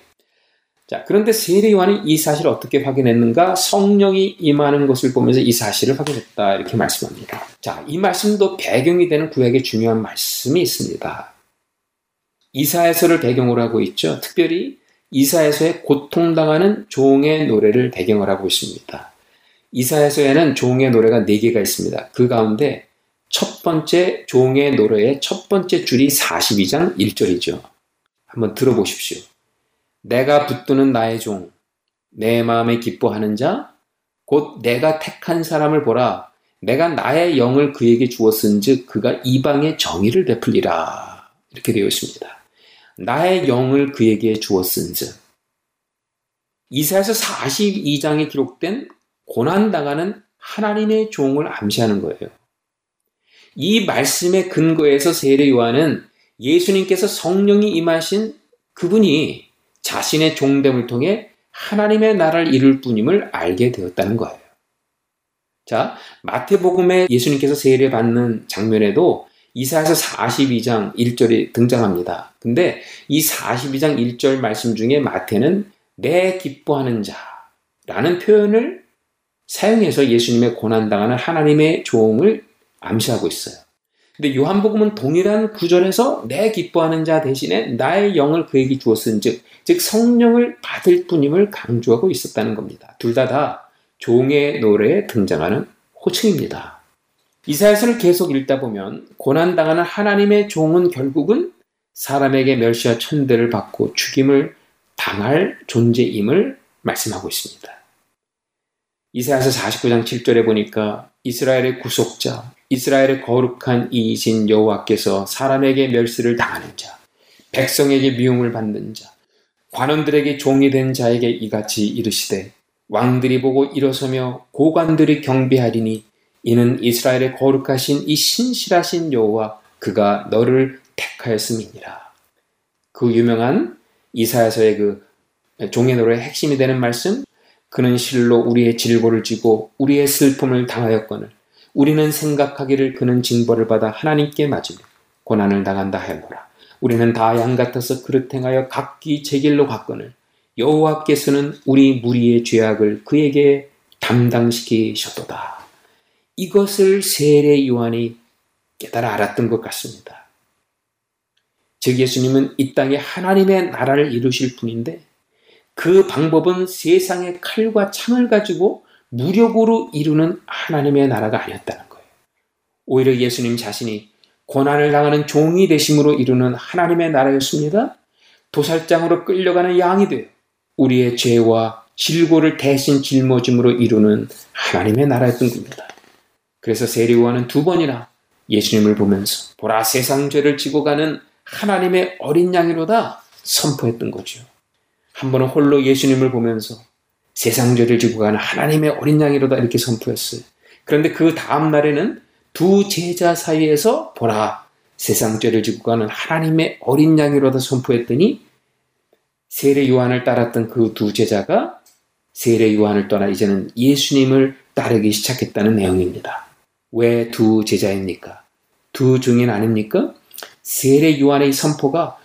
S6: 자, 그런데 세례 요한이 이 사실을 어떻게 확인했는가? 성령이 임하는 것을 보면서 이 사실을 확인했다. 이렇게 말씀합니다. 자, 이 말씀도 배경이 되는 구약의 중요한 말씀이 있습니다. 이사에서를 배경으로 하고 있죠. 특별히 이사에서의 고통당하는 종의 노래를 배경으로 하고 있습니다. 이사에서에는 종의 노래가 4개가 있습니다. 그 가운데 첫 번째 종의 노래의 첫 번째 줄이 42장 1절이죠. 한번 들어보십시오. 내가 붙드는 나의 종, 내 마음에 기뻐하는 자, 곧 내가 택한 사람을 보라. 내가 나의 영을 그에게 주었은즉 그가 이방의 정의를 베풀리라. 이렇게 되어 있습니다. 나의 영을 그에게 주었은즉 이사에서 42장에 기록된 고난당하는 하나님의 종을 암시하는 거예요. 이 말씀의 근거에서 세례 요한은 예수님께서 성령이 임하신 그분이 자신의 종됨을 통해 하나님의 나라를 이룰 뿐임을 알게 되었다는 거예요. 자, 마태복음에 예수님께서 세례 받는 장면에도 이사에서 42장 1절이 등장합니다. 근데 이 42장 1절 말씀 중에 마태는 내 기뻐하는 자라는 표현을 사용해서 예수님의 고난당하는 하나님의 종을 암시하고 있어요. 근데 요한복음은 동일한 구절에서 내 기뻐하는 자 대신에 나의 영을 그에게 주었은즉 즉 성령을 받을 뿐임을 강조하고 있었다는 겁니다. 둘 다다 다 종의 노래에 등장하는 호칭입니다. 이사야서를 계속 읽다 보면 고난 당하는 하나님의 종은 결국은 사람에게 멸시와 천대를 받고 죽임을 당할 존재임을 말씀하고 있습니다. 이사야서 49장 7절에 보니까 이스라엘의 구속자, 이스라엘의 거룩한 이이신 여호와께서 사람에게 멸시를 당하는 자, 백성에게 미움을 받는 자, 관원들에게 종이 된 자에게 이같이 이르시되 왕들이 보고 일어서며 고관들이 경배하리니 이는 이스라엘의 거룩하신 이 신실하신 여호와 그가 너를 택하였음이니라. 그 유명한 이사야서의 그 종의 노래의 핵심이 되는 말씀 그는 실로 우리의 질고를 지고 우리의 슬픔을 당하였거늘 우리는 생각하기를 그는 징벌을 받아 하나님께 맞으며 고난을 당한다 하였노라. 우리는 다 양 같아서 그릇 행하여 각기 제 길로 갔거늘 여호와께서는 우리 무리의 죄악을 그에게 담당시키셨도다. 이것을 세례 요한이 깨달아 알았던 것 같습니다. 즉 예수님은 이 땅에 하나님의 나라를 이루실 분인데 그 방법은 세상의 칼과 창을 가지고 무력으로 이루는 하나님의 나라가 아니었다는 거예요. 오히려 예수님 자신이 고난을 당하는 종이 되심으로 이루는 하나님의 나라였습니다. 도살장으로 끌려가는 양이 되어 우리의 죄와 질고를 대신 짊어짐으로 이루는 하나님의 나라였던 겁니다. 그래서 세리와는 두 번이나 예수님을 보면서 보라 세상 죄를 지고 가는 하나님의 어린 양이로다 선포했던 거죠. 한 번은 홀로 예수님을 보면서 세상 죄를 지고 가는 하나님의 어린 양이로다 이렇게 선포했어요. 그런데 그 다음 날에는 두 제자 사이에서 보라 세상 죄를 지고 가는 하나님의 어린 양이로다 선포했더니 세례 요한을 따랐던 그 두 제자가 세례 요한을 떠나 이제는 예수님을 따르기 시작했다는 내용입니다. 왜 두 제자입니까? 두 증인 아닙니까? 세례 요한의 선포가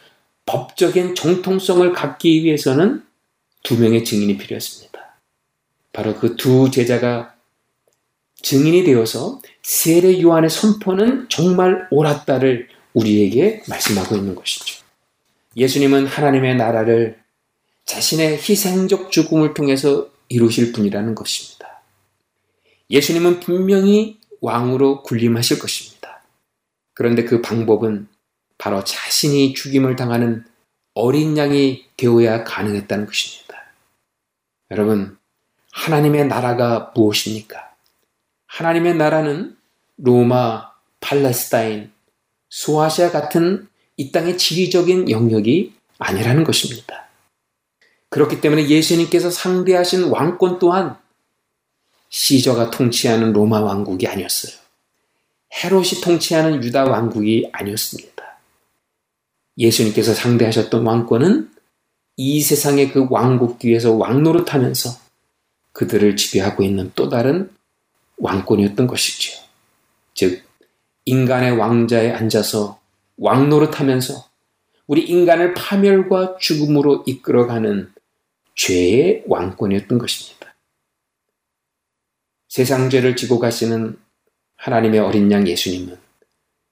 S6: 법적인 정통성을 갖기 위해서는 두 명의 증인이 필요했습니다. 바로 그 두 제자가 증인이 되어서 세례 요한의 선포는 정말 옳았다를 우리에게 말씀하고 있는 것이죠. 예수님은 하나님의 나라를 자신의 희생적 죽음을 통해서 이루실 분이라는 것입니다. 예수님은 분명히 왕으로 군림하실 것입니다. 그런데 그 방법은 바로 자신이 죽임을 당하는 어린 양이 되어야 가능했다는 것입니다. 여러분, 하나님의 나라가 무엇입니까? 하나님의 나라는 로마, 팔레스타인, 소아시아 같은 이 땅의 지리적인 영역이 아니라는 것입니다. 그렇기 때문에 예수님께서 상대하신 왕권 또한 시저가 통치하는 로마 왕국이 아니었어요. 헤롯이 통치하는 유다 왕국이 아니었습니다. 예수님께서 상대하셨던 왕권은 이 세상의 그 왕국 뒤에서 왕노릇하면서 그들을 지배하고 있는 또 다른 왕권이었던 것이지요. 즉, 인간의 왕자에 앉아서 왕노릇 하면서 우리 인간을 파멸과 죽음으로 이끌어가는 죄의 왕권이었던 것입니다. 세상 죄를 지고 가시는 하나님의 어린 양 예수님은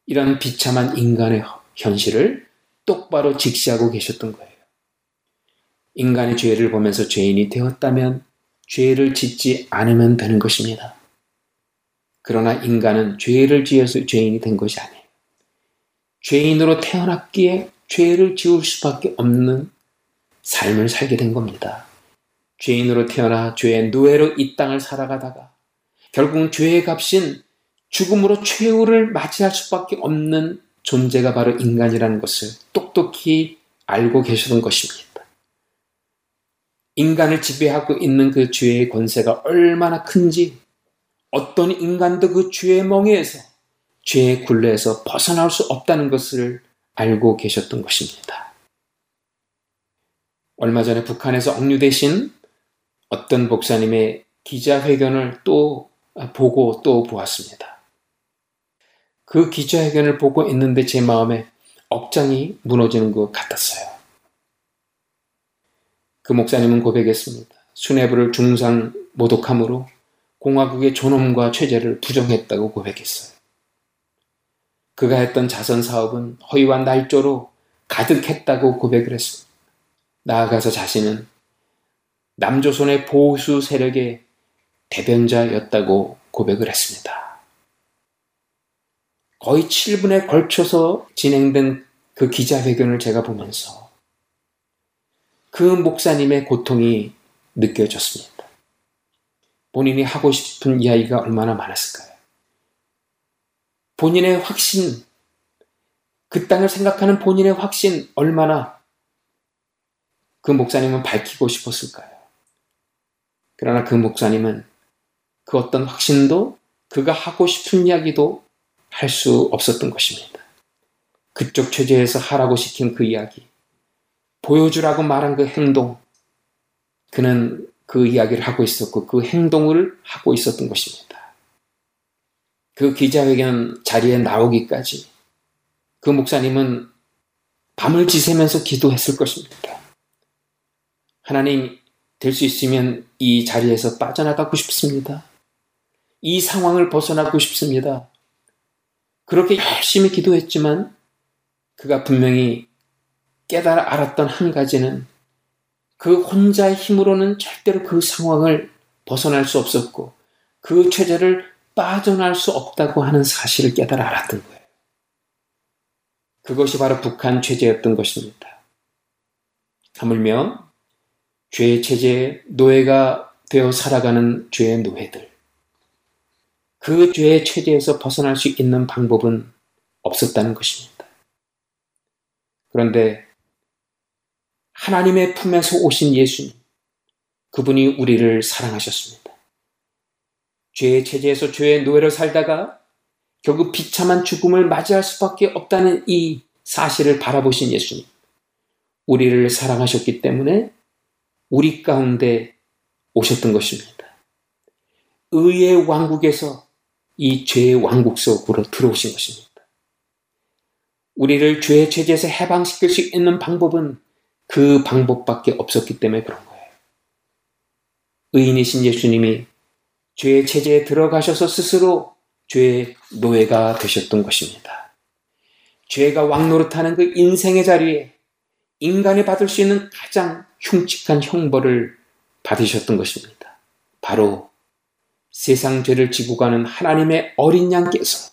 S6: 이런 비참한 인간의 현실을 똑바로 직시하고 계셨던 거예요. 인간의 죄를 보면서 죄인이 되었다면 죄를 짓지 않으면 되는 것입니다. 그러나 인간은 죄를 지어서 죄인이 된 것이 아니에요. 죄인으로 태어났기에 죄를 지을 수밖에 없는 삶을 살게 된 겁니다. 죄인으로 태어나 죄의 노예로 이 땅을 살아가다가 결국 죄의 값인 죽음으로 최후를 맞이할 수밖에 없는 존재가 바로 인간이라는 것을 똑똑히 알고 계시던 것입니다. 인간을 지배하고 있는 그 죄의 권세가 얼마나 큰지 어떤 인간도 그 죄의 멍에에서 죄의 굴레에서 벗어날 수 없다는 것을 알고 계셨던 것입니다. 얼마 전에 북한에서 억류되신 어떤 목사님의 기자회견을 또 보고 또 보았습니다. 그 기자회견을 보고 있는데 제 마음에 억장이 무너지는 것 같았어요. 그 목사님은 고백했습니다. 수뇌부를 중상 모독함으로 공화국의 존엄과 체제를 부정했다고 고백했어요. 그가 했던 자선 사업은 허위와 날조로 가득했다고 고백을 했습니다. 나아가서 자신은 남조선의 보수 세력의 대변자였다고 고백을 했습니다. 거의 7분에 걸쳐서 진행된 그 기자회견을 제가 보면서 그 목사님의 고통이 느껴졌습니다. 본인이 하고 싶은 이야기가 얼마나 많았을까요? 본인의 확신, 그 땅을 생각하는 본인의 확신 얼마나 그 목사님은 밝히고 싶었을까요? 그러나 그 목사님은 그 어떤 확신도 그가 하고 싶은 이야기도 할 수 없었던 것입니다. 그쪽 체제에서 하라고 시킨 그 이야기, 보여주라고 말한 그 행동, 그는 그 이야기를 하고 있었고 그 행동을 하고 있었던 것입니다. 그 기자회견 자리에 나오기까지 그 목사님은 밤을 지새면서 기도했을 것입니다. 하나님, 될 수 있으면 이 자리에서 빠져나가고 싶습니다. 이 상황을 벗어나고 싶습니다. 그렇게 열심히 기도했지만 그가 분명히 깨달아 알았던 한 가지는 그 혼자의 힘으로는 절대로 그 상황을 벗어날 수 없었고 그 체제를 빠져날 수 없다고 하는 사실을 깨달아 알았던 거예요. 그것이 바로 북한 체제였던 것입니다. 하물며 죄의 체제의 노예가 되어 살아가는 죄의 노예들. 그 죄의 체제에서 벗어날 수 있는 방법은 없었다는 것입니다. 그런데 하나님의 품에서 오신 예수님, 그분이 우리를 사랑하셨습니다. 죄의 체제에서 죄의 노예로 살다가 결국 비참한 죽음을 맞이할 수밖에 없다는 이 사실을 바라보신 예수님. 우리를 사랑하셨기 때문에 우리 가운데 오셨던 것입니다. 의의 왕국에서 이 죄의 왕국 속으로 들어오신 것입니다. 우리를 죄의 체제에서 해방시킬 수 있는 방법은 그 방법밖에 없었기 때문에 그런 거예요. 의인이신 예수님이 죄의 체제에 들어가셔서 스스로 죄의 노예가 되셨던 것입니다. 죄가 왕노릇하는 그 인생의 자리에 인간이 받을 수 있는 가장 흉측한 형벌을 받으셨던 것입니다. 바로 세상 죄를 지고 가는 하나님의 어린 양께서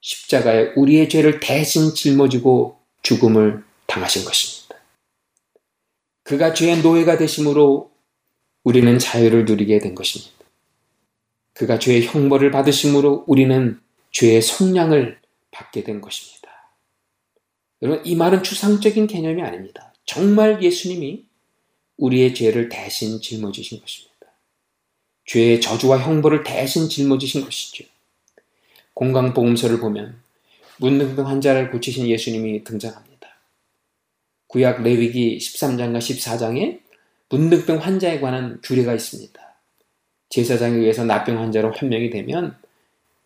S6: 십자가에 우리의 죄를 대신 짊어지고 죽음을 당하신 것입니다. 그가 죄의 노예가 되심으로 우리는 자유를 누리게 된 것입니다. 그가 죄의 형벌을 받으심으로 우리는 죄의 속량을 받게 된 것입니다. 여러분, 이 말은 추상적인 개념이 아닙니다. 정말 예수님이 우리의 죄를 대신 짊어지신 것입니다. 죄의 저주와 형벌을 대신 짊어지신 것이죠. 공강복음서를 보면 문둥병 환자를 고치신 예수님이 등장합니다. 구약 레위기 13장과 14장에 문둥병 환자에 관한 규례가 있습니다. 제사장에 의해서 나병 환자로 판명이 되면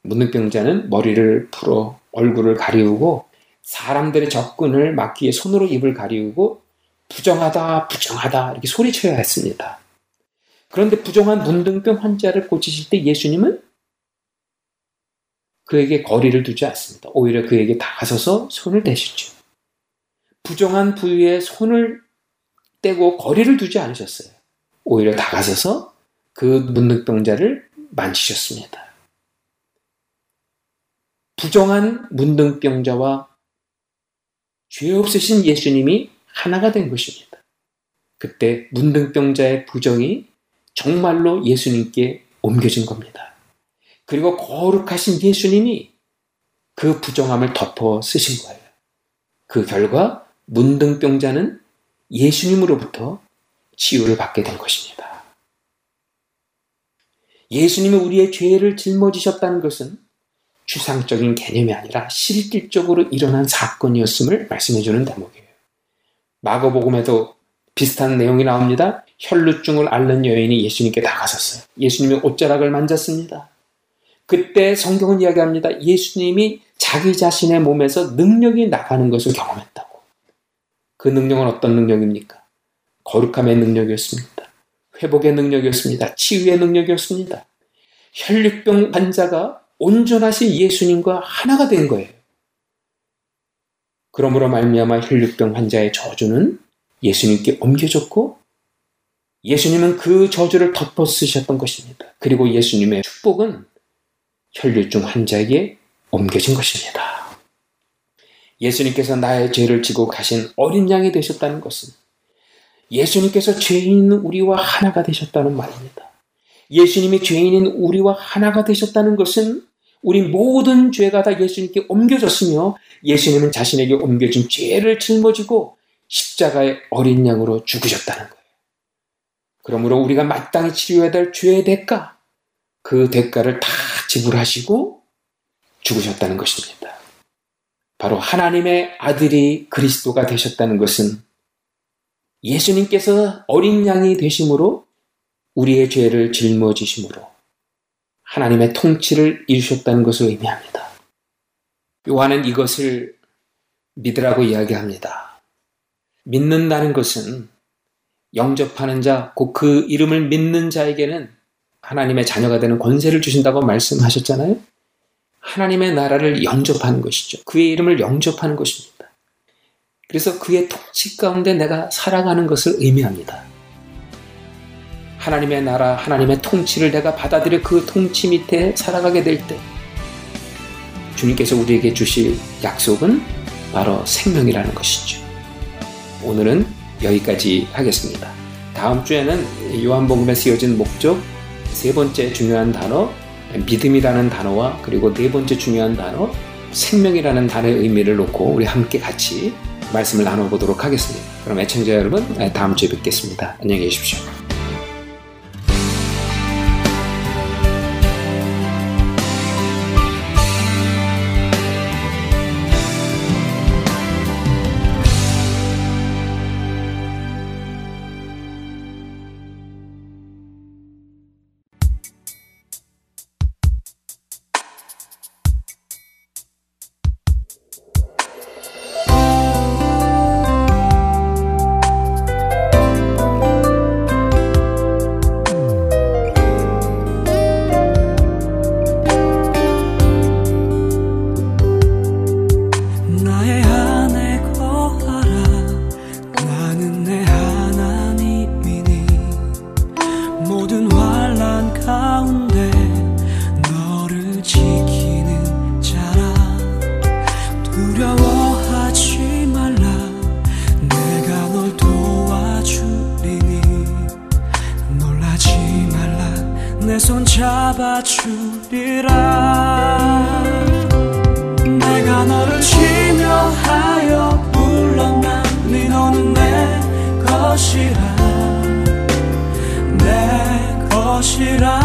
S6: 문둥병자는 머리를 풀어 얼굴을 가리우고 사람들의 접근을 막기 위해 손으로 입을 가리우고 부정하다 부정하다 이렇게 소리쳐야 했습니다. 그런데 부정한 문둥병 환자를 고치실 때 예수님은 그에게 거리를 두지 않습니다. 오히려 그에게 다가서서 손을 대시죠. 부정한 부위에 손을 떼고 거리를 두지 않으셨어요. 오히려 다가서서 그 문둥병자를 만지셨습니다. 부정한 문둥병자와 죄 없으신 예수님이 하나가 된 것입니다. 그때 문둥병자의 부정이 정말로 예수님께 옮겨진 겁니다. 그리고 거룩하신 예수님이 그 부정함을 덮어 쓰신 거예요. 그 결과 문둥병자는 예수님으로부터 치유를 받게 된 것입니다. 예수님이 우리의 죄를 짊어지셨다는 것은 추상적인 개념이 아니라 실질적으로 일어난 사건이었음을 말씀해 주는 대목이에요. 마가복음에도 비슷한 내용이 나옵니다. 혈루증을 앓는 여인이 예수님께 다가섰어요. 예수님의 옷자락을 만졌습니다. 그때 성경은 이야기합니다. 예수님이 자기 자신의 몸에서 능력이 나가는 것을 경험했다고. 그 능력은 어떤 능력입니까? 거룩함의 능력이었습니다. 회복의 능력이었습니다. 치유의 능력이었습니다. 혈류병 환자가 온전하신 예수님과 하나가 된 거예요. 그러므로 말미암아 혈류병 환자의 저주는 예수님께 옮겨졌고 예수님은 그 저주를 덮어 쓰셨던 것입니다. 그리고 예수님의 축복은 혈류증 환자에게 옮겨진 것입니다. 예수님께서 나의 죄를 지고 가신 어린 양이 되셨다는 것은 예수님께서 죄인 우리와 하나가 되셨다는 말입니다. 예수님이 죄인인 우리와 하나가 되셨다는 것은 우리 모든 죄가 다 예수님께 옮겨졌으며 예수님은 자신에게 옮겨진 죄를 짊어지고 십자가의 어린 양으로 죽으셨다는 거예요. 그러므로 우리가 마땅히 치료해야 될 죄의 대가, 그 대가를 다 지불하시고 죽으셨다는 것입니다. 바로 하나님의 아들이 그리스도가 되셨다는 것은 예수님께서 어린 양이 되심으로 우리의 죄를 짊어지심으로 하나님의 통치를 이루셨다는 것을 의미합니다. 요한은 이것을 믿으라고 이야기합니다. 믿는다는 것은 영접하는 자, 곧 그 이름을 믿는 자에게는 하나님의 자녀가 되는 권세를 주신다고 말씀하셨잖아요. 하나님의 나라를 영접하는 것이죠. 그의 이름을 영접하는 것입니다. 그래서 그의 통치 가운데 내가 살아가는 것을 의미합니다. 하나님의 나라, 하나님의 통치를 내가 받아들여 그 통치 밑에 살아가게 될 때, 주님께서 우리에게 주실 약속은 바로 생명이라는 것이죠. 오늘은 여기까지 하겠습니다. 다음 주에는 요한복음에 쓰여진 목적 세 번째 중요한 단어 믿음이라는 단어와 그리고 네 번째 중요한 단어 생명이라는 단어의 의미를 놓고 우리 함께 같이 말씀을 나눠보도록 하겠습니다. 그럼 애청자 여러분 다음 주에 뵙겠습니다. 안녕히 계십시오.
S3: should I?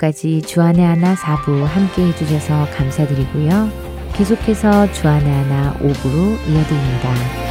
S1: 12시까지 주안의 하나 4부 함께 해주셔서 감사드리고요. 계속해서 주안의 하나 5부로 이어드립니다.